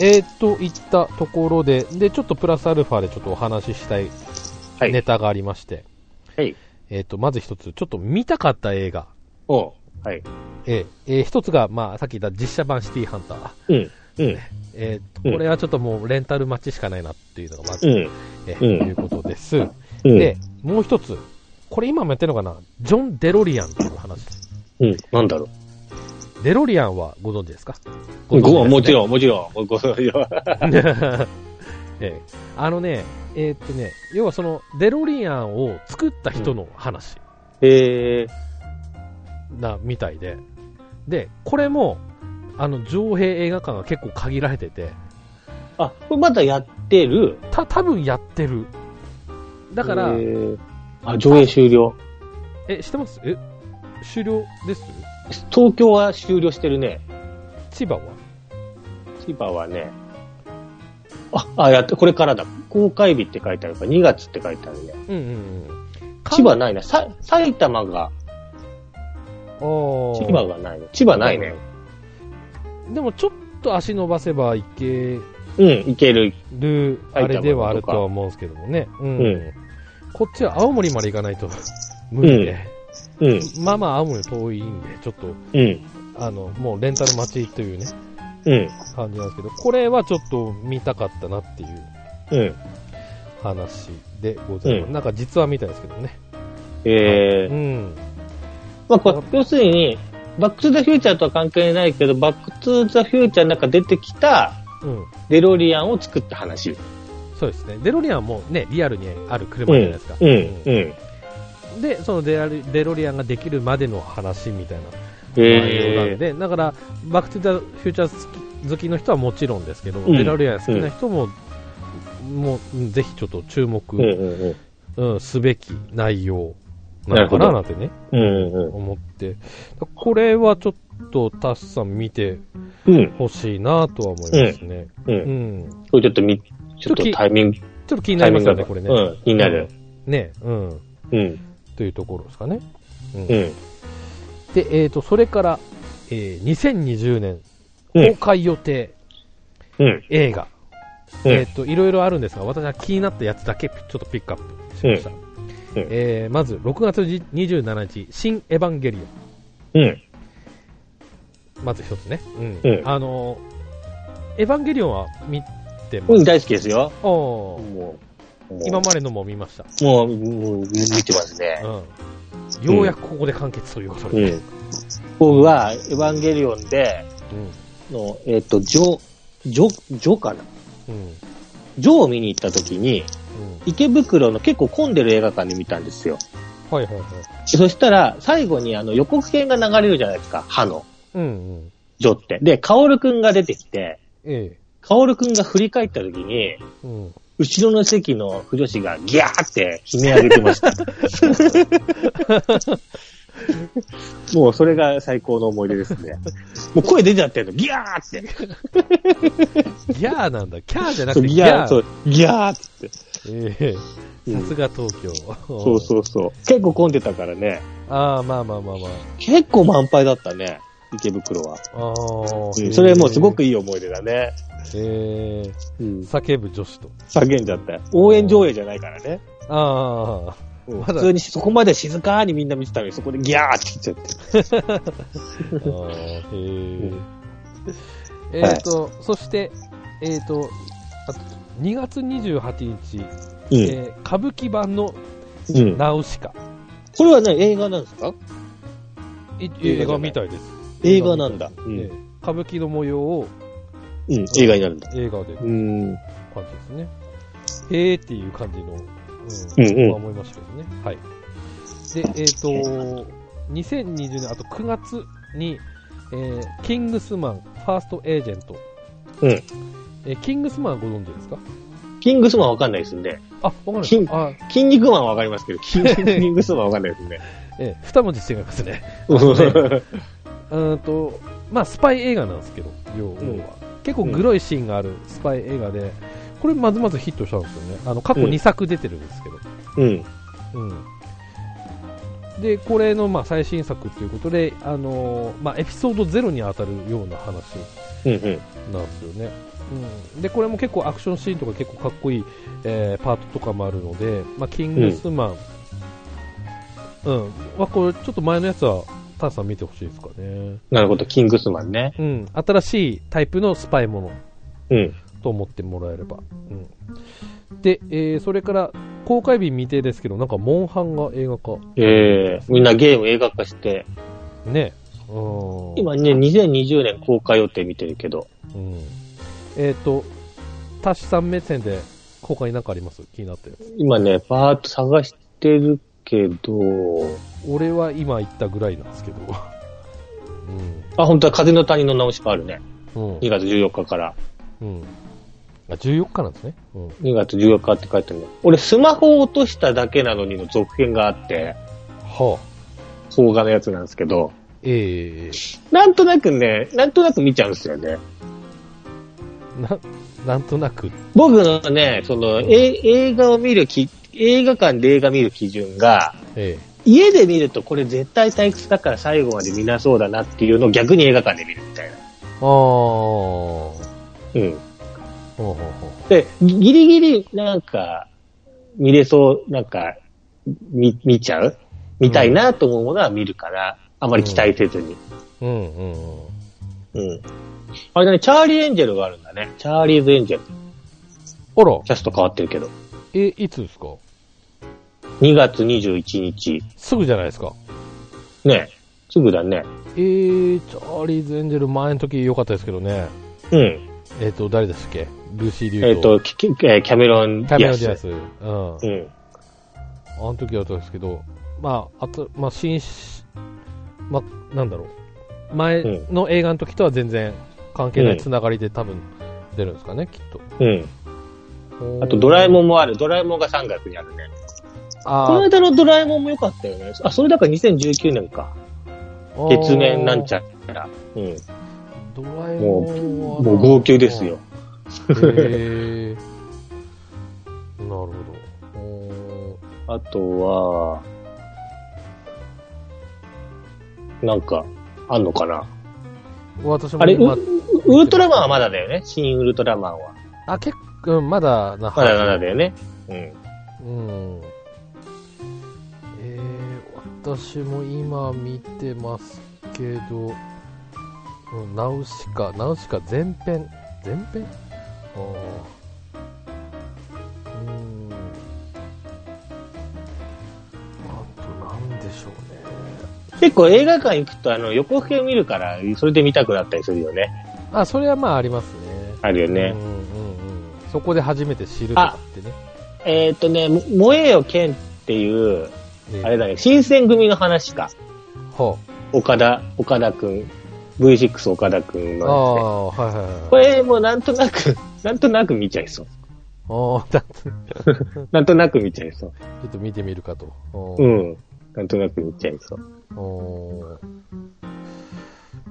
Speaker 1: えー、と、いったところで、で、ちょっとプラスアルファでちょっとお話ししたい
Speaker 2: はい。
Speaker 1: ネタがありまして、
Speaker 2: はい。
Speaker 1: えー、と、まず一つ、ちょっと見たかった映画。
Speaker 2: おう。はい。
Speaker 1: えーえー一つが、まあ、さっき言った実写版シティハンター。
Speaker 2: うん。うん。
Speaker 1: えーと、
Speaker 2: うん
Speaker 1: これはちょっともうレンタル待ちしかないなっていうのがまず、
Speaker 2: うん。
Speaker 1: えー
Speaker 2: うん
Speaker 1: いうことです。
Speaker 2: うん。
Speaker 1: で、もう一つ、これ今もやってるのかな？ジョン・デロリアンっていう話。
Speaker 2: うん。なんだろ
Speaker 1: デロリアンはご存知ですか？
Speaker 2: う。ごもち
Speaker 1: ん。
Speaker 2: ろん、もちろん。ご存知は。
Speaker 1: ええあのね、えーっとね、要はそのデロリアンを作った人の話
Speaker 2: えー。
Speaker 1: なみたいで、で、これも、あの、上映映画館が結構限られてて、
Speaker 2: あ、これまだやってる？
Speaker 1: た、多分やってる。だから、
Speaker 2: えーあ、上映終了？
Speaker 1: え、知ってます？え、終了です？
Speaker 2: 東京は終了してるね。
Speaker 1: 千葉は？
Speaker 2: 千葉はね。あ、あ、やって、これからだ。公開日って書いてあるから、2月って書いてあるね。
Speaker 1: うんうんうん。
Speaker 2: 千葉ないね。さ、埼玉が、
Speaker 1: あ
Speaker 2: 千葉がないね。千葉ないね。
Speaker 1: でもちょっと足伸ばせばいけ
Speaker 2: うん、いける。
Speaker 1: る、あれではあるとは思うんですけどもね。うん。
Speaker 2: うん
Speaker 1: こっちは青森まで行かないと 無理で。
Speaker 2: うん、
Speaker 1: まあまあ青森遠いんで、ちょっと、
Speaker 2: うん、
Speaker 1: あの、もうレンタル待ちというね、
Speaker 2: うん、
Speaker 1: 感じなんですけど、これはちょっと見たかったなっていう
Speaker 2: うん。
Speaker 1: 話でございます。
Speaker 2: うん
Speaker 1: なんか実話みたいですけどね。
Speaker 2: えー、
Speaker 1: うん。
Speaker 2: まあ、これ要するに、バックトゥザフューチャーとは関係ないけど、バックトゥザフューチャーの中出てきた
Speaker 1: うん。
Speaker 2: デロリアンを作った話。
Speaker 1: そうですね。デロリアンもね、リアルにある車じゃないですか。
Speaker 2: うん、うん、
Speaker 1: うんで、そのデロリアンができるまでの話みたいな
Speaker 2: え
Speaker 1: 内容なんで、だから、バックトゥザフューチャー好きの人はもちろんですけど、
Speaker 2: うん
Speaker 1: デロリアン好きな人も、もう、うんぜひちょっと注目。
Speaker 2: うん、
Speaker 1: すべき内容なのかななんてね、
Speaker 2: うん、うん、
Speaker 1: 思って、これはちょっとタスさん見て
Speaker 2: うん、
Speaker 1: ほしいなとは思いますね。
Speaker 2: う。
Speaker 1: うんん。
Speaker 2: これちょっとみ、ちょっとタイミング、
Speaker 1: ちょっと気になりますよね、これね。
Speaker 2: うん、気になる。
Speaker 1: ね、うん。
Speaker 2: うん、
Speaker 1: というところですかね。うん。
Speaker 2: うん、
Speaker 1: で、えっ、と、それから、えー2020年
Speaker 2: うん
Speaker 1: 公開予定
Speaker 2: うん、
Speaker 1: 映画。
Speaker 2: うん
Speaker 1: えっ、と、いろいろあるんですが、私は気になったやつだけちょっとピックアップしました。
Speaker 2: うん
Speaker 1: えーまず、6月27日、新エヴァンゲリオン。
Speaker 2: うん、
Speaker 1: まず一つね。うん。
Speaker 2: うん
Speaker 1: あのーエヴァンゲリオンは見てます？
Speaker 2: うん、大好きですよ。
Speaker 1: おー
Speaker 2: もう、
Speaker 1: 今までのも見ました？
Speaker 2: もう、もう見てますね。
Speaker 1: うん。ようやくここで完結ということで。
Speaker 2: うん。僕は、エヴァンゲリオンで、
Speaker 1: うん。
Speaker 2: の、えっ、と、ジョ、ジョ、ジョかな？
Speaker 1: うん。
Speaker 2: ジョを見に行った時に、
Speaker 1: うん。
Speaker 2: 池袋の結構混んでる映画館で見たんですよ。
Speaker 1: はいはいはい。
Speaker 2: そしたら、最後にあの予告編が流れるじゃないですか、歯の、
Speaker 1: うんうん。
Speaker 2: ジョって。で、カオルくんが出てきて、
Speaker 1: ええ。
Speaker 2: カオルくんが振り返った時に、
Speaker 1: うん。
Speaker 2: 後ろの席の不女子がギャーって悲鳴上げてました。もうそれが最高の思い出ですね。もう声出ちゃってんの、ギャーって。
Speaker 1: ギャーなんだ。キャーじゃなくてギャー。
Speaker 2: ギャー、そう、ギャーって。
Speaker 1: ええ
Speaker 2: うん
Speaker 1: さすが東京。
Speaker 2: そうそうそう。結構混んでたからね。
Speaker 1: ああ、まあまあまあまあ。
Speaker 2: 結構満杯だったね。池袋は。
Speaker 1: ああ、
Speaker 2: うんそれもうすごくいい思い出だね。
Speaker 1: ええ
Speaker 2: うん。
Speaker 1: 叫ぶ女子と。
Speaker 2: 叫んじゃったよ。応援上映じゃないからね。
Speaker 1: ああ、
Speaker 2: うん
Speaker 1: まだ
Speaker 2: 普通にそこまで静かにみんな見てたのに、そこでギャーって言っちゃって。
Speaker 1: ああ、へえ。え
Speaker 2: はい
Speaker 1: っと、そして、えっと、あと2月28日、
Speaker 2: うん。
Speaker 1: えー歌舞伎版の
Speaker 2: うん。
Speaker 1: ナウシカ。
Speaker 2: これはね、映画なんですか？
Speaker 1: い映画みたいです。
Speaker 2: 映画なんだ。うん。
Speaker 1: ええ歌舞伎の模様を
Speaker 2: うん、映画になるんだ。
Speaker 1: 映画で
Speaker 2: うん。
Speaker 1: 感じですね。へーっていう感じの、
Speaker 2: う
Speaker 1: うんん、
Speaker 2: うん
Speaker 1: 僕は思いましたけどね。はい。で、えっ、と、2020年、あと9月に、えーキングスマン、ファーストエージェント。
Speaker 2: うん
Speaker 1: えーキングスマンご存知ですか？
Speaker 2: キングスマンわかんないですね。
Speaker 1: あ、わかんない
Speaker 2: キン肉マンはわかりますけど、キンキングスマンわかんないです ね。
Speaker 1: えー二文字違いますね。
Speaker 2: う
Speaker 1: んと、まあ、スパイ映画なんですけど、要は。
Speaker 2: うん
Speaker 1: 結構グロいシーンがあるスパイ映画で、これまずまずヒットしたんですよね。あの、過去
Speaker 2: うん
Speaker 1: 2作出てるんですけど。
Speaker 2: ん。
Speaker 1: うん。で、これのまあ最新作ということで、あのーまあ、エピソード0に当たるような話
Speaker 2: うんうん。
Speaker 1: なんですよね。うん、で、これも結構アクションシーンとか結構かっこいい、えーパートとかもあるので、まあ、キングスマン、うん。まあ、これちょっと前のやつは、タンさん見てほしいですかね。
Speaker 2: なるほど、キングスマンね。
Speaker 1: うん。新しいタイプのスパイもの
Speaker 2: うん。
Speaker 1: と思ってもらえれば。うん。で、えーそれから、公開日未定ですけど、なんか、モンハンが映画化。
Speaker 2: えー、みんなゲーム映画化して、
Speaker 1: ね。うん。
Speaker 2: 今ね、2020年公開予定見てるけど、
Speaker 1: うん。えっ、と、タシさん目線で公開なんかあります？気になったやつ。
Speaker 2: 今ね、パーッと探してるけど、
Speaker 1: 俺は今言ったぐらいなんですけど。
Speaker 2: あ、本当は風の谷の直しがあるね。
Speaker 1: うん。うん。
Speaker 2: 2月14日から。
Speaker 1: うん。あ、14日なんですね。うん。
Speaker 2: 2月14日って書いてあるね。俺、スマホを落としただけなのにの続編があって、
Speaker 1: はあ。
Speaker 2: 邦画のやつなんですけど、
Speaker 1: ええ
Speaker 2: なんとなくね、なんとなく見ちゃうんですよね。
Speaker 1: な、なんとなく。
Speaker 2: 僕のね、その、え映画を見るき、映画館で映画見る基準が、
Speaker 1: え
Speaker 2: 家で見るとこれ絶対退屈だから最後まで見なそうだなっていうのを逆に映画館で見るみたいな。
Speaker 1: えああ。ほ
Speaker 2: うん。
Speaker 1: うほうほ
Speaker 2: で、ぎギリギリなんか、見れそう、なんか、見、見ちゃう見たいなと思うものは見るから、あまり期待せずに。
Speaker 1: う。うんうんうん。
Speaker 2: うん。あれだね、チャーリーエンジェルがあるんだね。チャーリーズエンジェル。
Speaker 1: あら、
Speaker 2: キャスト変わってるけど。
Speaker 1: え、いつですか
Speaker 2: ？2月21日。
Speaker 1: すぐじゃないですか？
Speaker 2: ね。すぐだね。
Speaker 1: えー、チャーリーズ・エンジェル前の時良かったですけどね。
Speaker 2: うん。
Speaker 1: えっ、と、誰でしたっけ？ルーシー・リュウ
Speaker 2: えっ、と、キャメロン・
Speaker 1: キャメロン・
Speaker 2: ディアス。
Speaker 1: ディアス。うん。
Speaker 2: うん。
Speaker 1: あの時だったんですけど、まあ、あと、まあ、新し、まあ、なんだろう。前の映画の時とは全然関係ないつながりで多分出るんですかね、きっと。
Speaker 2: うん。あと、ドラえもんもある。ドラえもんが3月にあるね。この
Speaker 1: あ
Speaker 2: 間のドラえもんも良かったよね。あ、それだから2019年か。
Speaker 1: ー
Speaker 2: 月面なんちゃら。うん。
Speaker 1: ドラえもんは
Speaker 2: もう号泣ですよ。。
Speaker 1: へー なるほど。おー
Speaker 2: あとは、なんか、あんのかな？
Speaker 1: 私も
Speaker 2: あれ、ウ
Speaker 1: 今
Speaker 2: ウルトラマンはまだだよね？新ウルトラマンは。
Speaker 1: あ、結構、まだな
Speaker 2: まだまだだよね。うん。
Speaker 1: うん。えー、私も今見てますけど、うんナウシカ、ナウシカ前編？前編？ああ。
Speaker 2: 結構映画館行くとあの予告編見るから、それで見たくなったりするよね。
Speaker 1: あ、それはまあありますね。
Speaker 2: あるよね
Speaker 1: うん。うんうん。そこで初めて知るとかってね。
Speaker 2: えっ、とね、も燃えよ剣っていう、
Speaker 1: えー
Speaker 2: あれだね、新選組の話か。
Speaker 1: は
Speaker 2: 岡田、岡田くん。V6 岡田くん
Speaker 1: あ。あ
Speaker 2: のやつね。
Speaker 1: あ、はいはいはい。
Speaker 2: これもうなんとなく、なんとなく見ちゃいそう。なんとなく見ちゃいそう。
Speaker 1: っと見てみるかと。
Speaker 2: うん。なんとなく見ちゃいそう。
Speaker 1: おー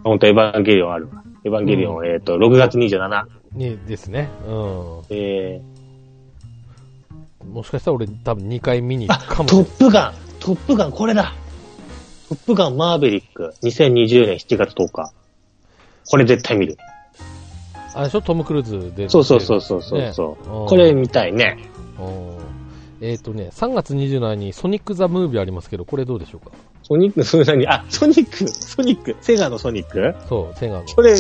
Speaker 2: 本当エヴァンゲリオンあるわ。エヴァンゲリオン、えっ、と、6月27。
Speaker 1: にですね。う
Speaker 2: え
Speaker 1: ん。もしかしたら俺多分2回見に行くかも
Speaker 2: トップガントップガン、これだトップガンマーベリック、2020年7月10日。これ絶対見る。
Speaker 1: あれでしょ？トム・クルーズで。
Speaker 2: そうそうそうそうそうそう、
Speaker 1: ね
Speaker 2: これ見たいね。
Speaker 1: うんえっ、とね、3月27日にソニック・ザ・ムービーありますけど、これどうでしょうか？
Speaker 2: ソニック、それ何？あ、ソニック、ソニック、セガのソニック？
Speaker 1: そう、セガの。
Speaker 2: それ、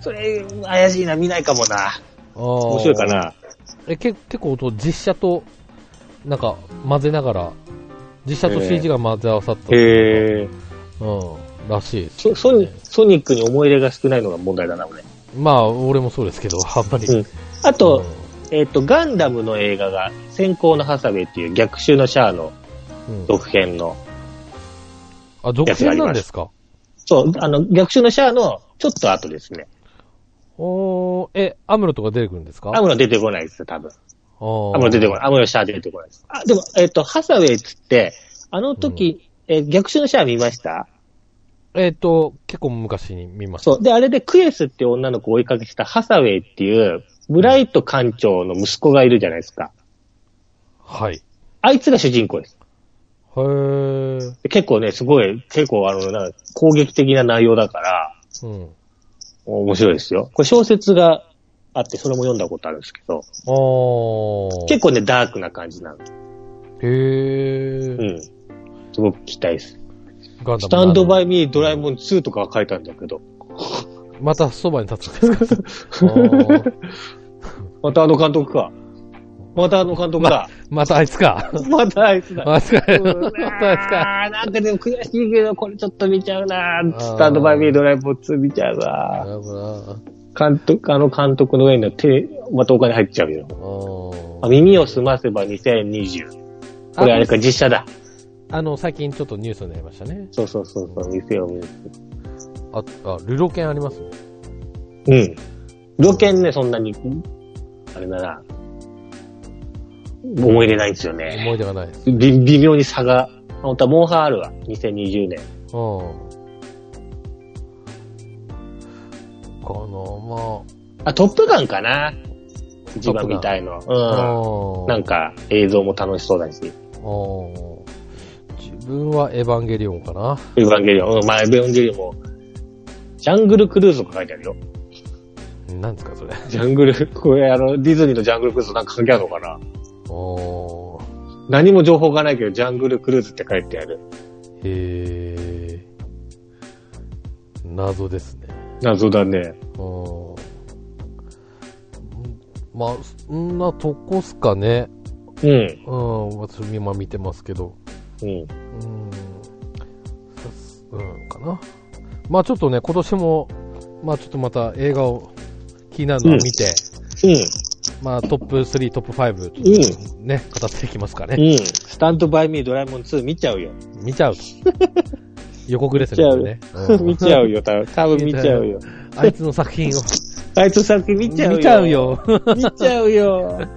Speaker 2: それ、怪しいな、見ないかもな。面
Speaker 1: 面
Speaker 2: 白いかな？
Speaker 1: えけ結構と実写と、なんか混ぜながら、実写と CG が混ぜ合わさった、
Speaker 2: へえ。
Speaker 1: うん、らしいです、
Speaker 2: ソソニソニックに思い入れが少ないのが問題だな、俺。
Speaker 1: まあ、俺もそうですけど、あんまり。
Speaker 2: うんあと、
Speaker 1: う
Speaker 2: えっ、と、ガンダムの映画が、先行のハサウェイっていう逆襲のシャアの
Speaker 1: んうん
Speaker 2: 続編の、
Speaker 1: あ、続編なんですか？
Speaker 2: そう、あの、逆襲のシャアのちょっと後ですね。
Speaker 1: おーえ、アムロとか出てくるんですか？
Speaker 2: アムロ出てこないです、多分。アムロ出てこない。アムロシャア出てこないです。あ、でも、えっ、と、ハサウェイっつって、あの時、えー逆襲のシャア見ました？
Speaker 1: えっ、と、結構昔に見ました。
Speaker 2: そう。で、あれでクエスっていう女の子を追いかけてたハサウェイっていう、ブライト艦長の息子がいるじゃないですか。
Speaker 1: はい。
Speaker 2: あいつが主人公です。
Speaker 1: へー。
Speaker 2: で結構ね、すごい、結構あの、なんか攻撃的な内容だから、
Speaker 1: うん。
Speaker 2: 面白いですよ。これ小説があって、それも読んだことあるんですけど、
Speaker 1: あー。
Speaker 2: 結構ね、ダークな感じなの。
Speaker 1: へー。
Speaker 2: うん。すごく期待です。
Speaker 1: ガンダム
Speaker 2: スタンドバイミードラえもん2とかは書いたんだけど、
Speaker 1: またそばに立つんですか
Speaker 2: またあの監督か。またあの監督だ。
Speaker 1: またあいつか。
Speaker 2: またあいつだ。
Speaker 1: あいつか。ま
Speaker 2: うん
Speaker 1: たあいつか。
Speaker 2: なんかでも悔しいけど、これちょっと見ちゃうなスタンドバイミードラえもん2見ちゃう
Speaker 1: な
Speaker 2: 監督、あの監督の上に手、またお金入っちゃうよ。
Speaker 1: あ
Speaker 2: 耳を澄ませば2020。これあれか実写だ。
Speaker 1: あの、最近ちょっとニュースになりましたね。
Speaker 2: そうそうそうそう、店を見る。
Speaker 1: あ、あ、ルロケンあります？ね。
Speaker 2: うん。旅券ね、そんなに、あれだな。思い入れないんですよね。
Speaker 1: 思い出がないです。
Speaker 2: び微妙に差が。本当はモンハンあるわ。2020年。
Speaker 1: うん。かなま
Speaker 2: あ、トップガンかな？一番見たいの。
Speaker 1: あ。
Speaker 2: うん。
Speaker 1: あ
Speaker 2: なんか、映像も楽しそうだし。
Speaker 1: あー自分はエヴァンゲリオンかな。
Speaker 2: エヴァンゲリオン。うん、まあ、エヴァンゲリオンも、ジャングルクルーズとか書いてあるよ。
Speaker 1: 何ですか、それ。
Speaker 2: ジャングル、これあの、ディズニーのジャングルクルーズとなんか関係あるのかな？
Speaker 1: おー。
Speaker 2: 何も情報がないけど、ジャングルクルーズって書いてある。
Speaker 1: へー。謎ですね。
Speaker 2: 謎だね。
Speaker 1: うん。まあ、そんなとこっすかね。
Speaker 2: うん。
Speaker 1: うん、私今見てますけど。
Speaker 2: うん。
Speaker 1: うん。うん、かな。まあちょっとね、今年も、まあちょっとまた映画を気になるのを見て、
Speaker 2: うん。
Speaker 1: まあトップ3、トップ5、ちょっとね、語っていきますかね。
Speaker 2: うん。スタンドバイミードラえもん2見ちゃうよ。
Speaker 1: 見ちゃうと。予告ですね、これね。うん
Speaker 2: 見ちゃうよ、多分。多分見ちゃうよ。
Speaker 1: あいつの作品を
Speaker 2: あいつ作品見ちゃうよ。
Speaker 1: 見ちゃう。よ。
Speaker 2: 見ちゃうよ。
Speaker 1: うん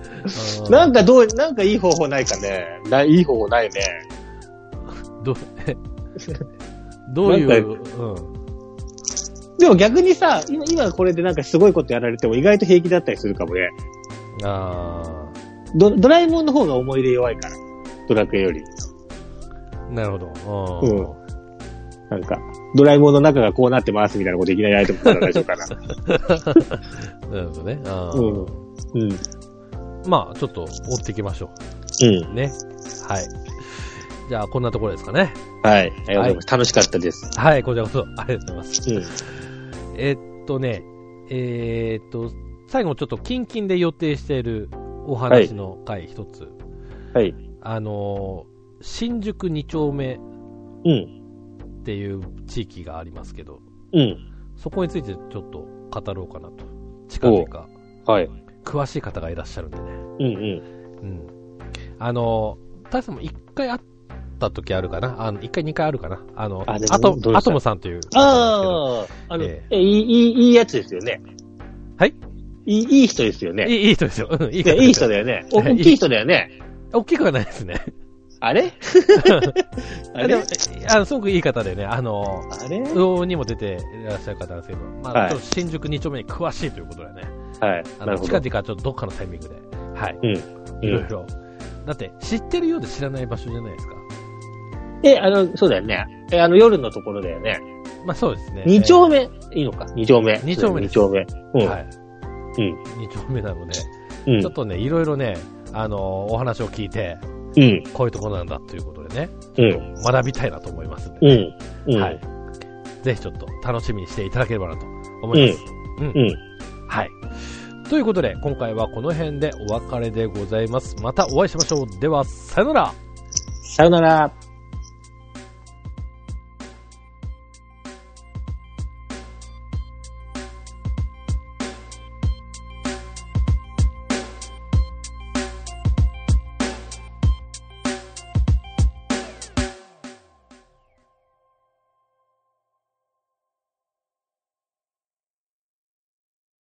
Speaker 2: なんかどう、なんかいい方法ないかね。ないい方法ないね。
Speaker 1: どどういう、
Speaker 2: なん
Speaker 1: うん。
Speaker 2: でも逆にさ、今、今これでなんかすごいことやられても意外と平気だったりするかもね。
Speaker 1: あ
Speaker 2: ドドラえもんの方が思い入れ弱いから。ドラクエより。
Speaker 1: ー、なるほど。
Speaker 2: うんなんか、ドラえもんの中がこうなってますみたいなこといきなりやられても大丈夫かな。
Speaker 1: なるほどね。あー
Speaker 2: うん。うん。
Speaker 1: まあ、ちょっと追っていきましょ
Speaker 2: うん。
Speaker 1: う。ね。はい。じゃあ、こんなところですかね。
Speaker 2: はい。ありがとうございます。楽しかったです。
Speaker 1: はい、こちらこそ、ありがとうございます。
Speaker 2: うん。
Speaker 1: えっとね、えーっと、最後ちょっとキンキンで予定しているお話の回一つ。
Speaker 2: はい。
Speaker 1: あのー、新宿2丁目
Speaker 2: うん。
Speaker 1: っていう地域がありますけど、
Speaker 2: うん。
Speaker 1: そこについてちょっと語ろうかなと。近々、
Speaker 2: はい。
Speaker 1: 詳しい方がいらっしゃるんでね。
Speaker 2: うんうん。
Speaker 1: うん。あのー、大さんも一回会った時あるかな？あの、一回二回あるかな？あの、
Speaker 2: あ
Speaker 1: アトアトムさんという。
Speaker 2: ああ、あの、
Speaker 1: え
Speaker 2: えいい、いい、いいやつですよね。
Speaker 1: はい？
Speaker 2: いい、いい人ですよね。
Speaker 1: いい、いい人ですよ。うん、いい
Speaker 2: いやいい人
Speaker 1: で
Speaker 2: だよね。
Speaker 1: はい
Speaker 2: 大きい人だよね。
Speaker 1: 大きくはないですね。
Speaker 2: あれ？あれ？
Speaker 1: あのすごくいい方でね、あの、
Speaker 2: あれ？
Speaker 1: うおにも出ていらっしゃる方なんですけど、まあ、
Speaker 2: はい
Speaker 1: ちょっと新宿2丁目に詳しいということでね、
Speaker 2: はい。
Speaker 1: あの
Speaker 2: なるほど。
Speaker 1: 近々ちょっとどっかのタイミングで、はい、
Speaker 2: うん。
Speaker 1: いろいろ。だって、知ってるようで知らない場所じゃないですか。
Speaker 2: え、あの、そうだよね。え、あの、夜のところだよね。
Speaker 1: まあそうですね。
Speaker 2: 二丁目、いいのか？二丁目。
Speaker 1: 二丁目
Speaker 2: 二丁目。うん。
Speaker 1: はい。
Speaker 2: うん。
Speaker 1: 2丁目なので、
Speaker 2: うん
Speaker 1: ちょっとね、いろいろね、あのお話を聞いて、
Speaker 2: うん。
Speaker 1: こういうところなんだということでね、
Speaker 2: うん。
Speaker 1: 学びたいなと思いますんで、
Speaker 2: うん。うん。
Speaker 1: はい。ぜひちょっと楽しみにしていただければなと思います。うん。
Speaker 2: うん。
Speaker 1: はい。ということで、今回はこの辺でお別れでございます。またお会いしましょう。では、さよなら
Speaker 2: さよなら。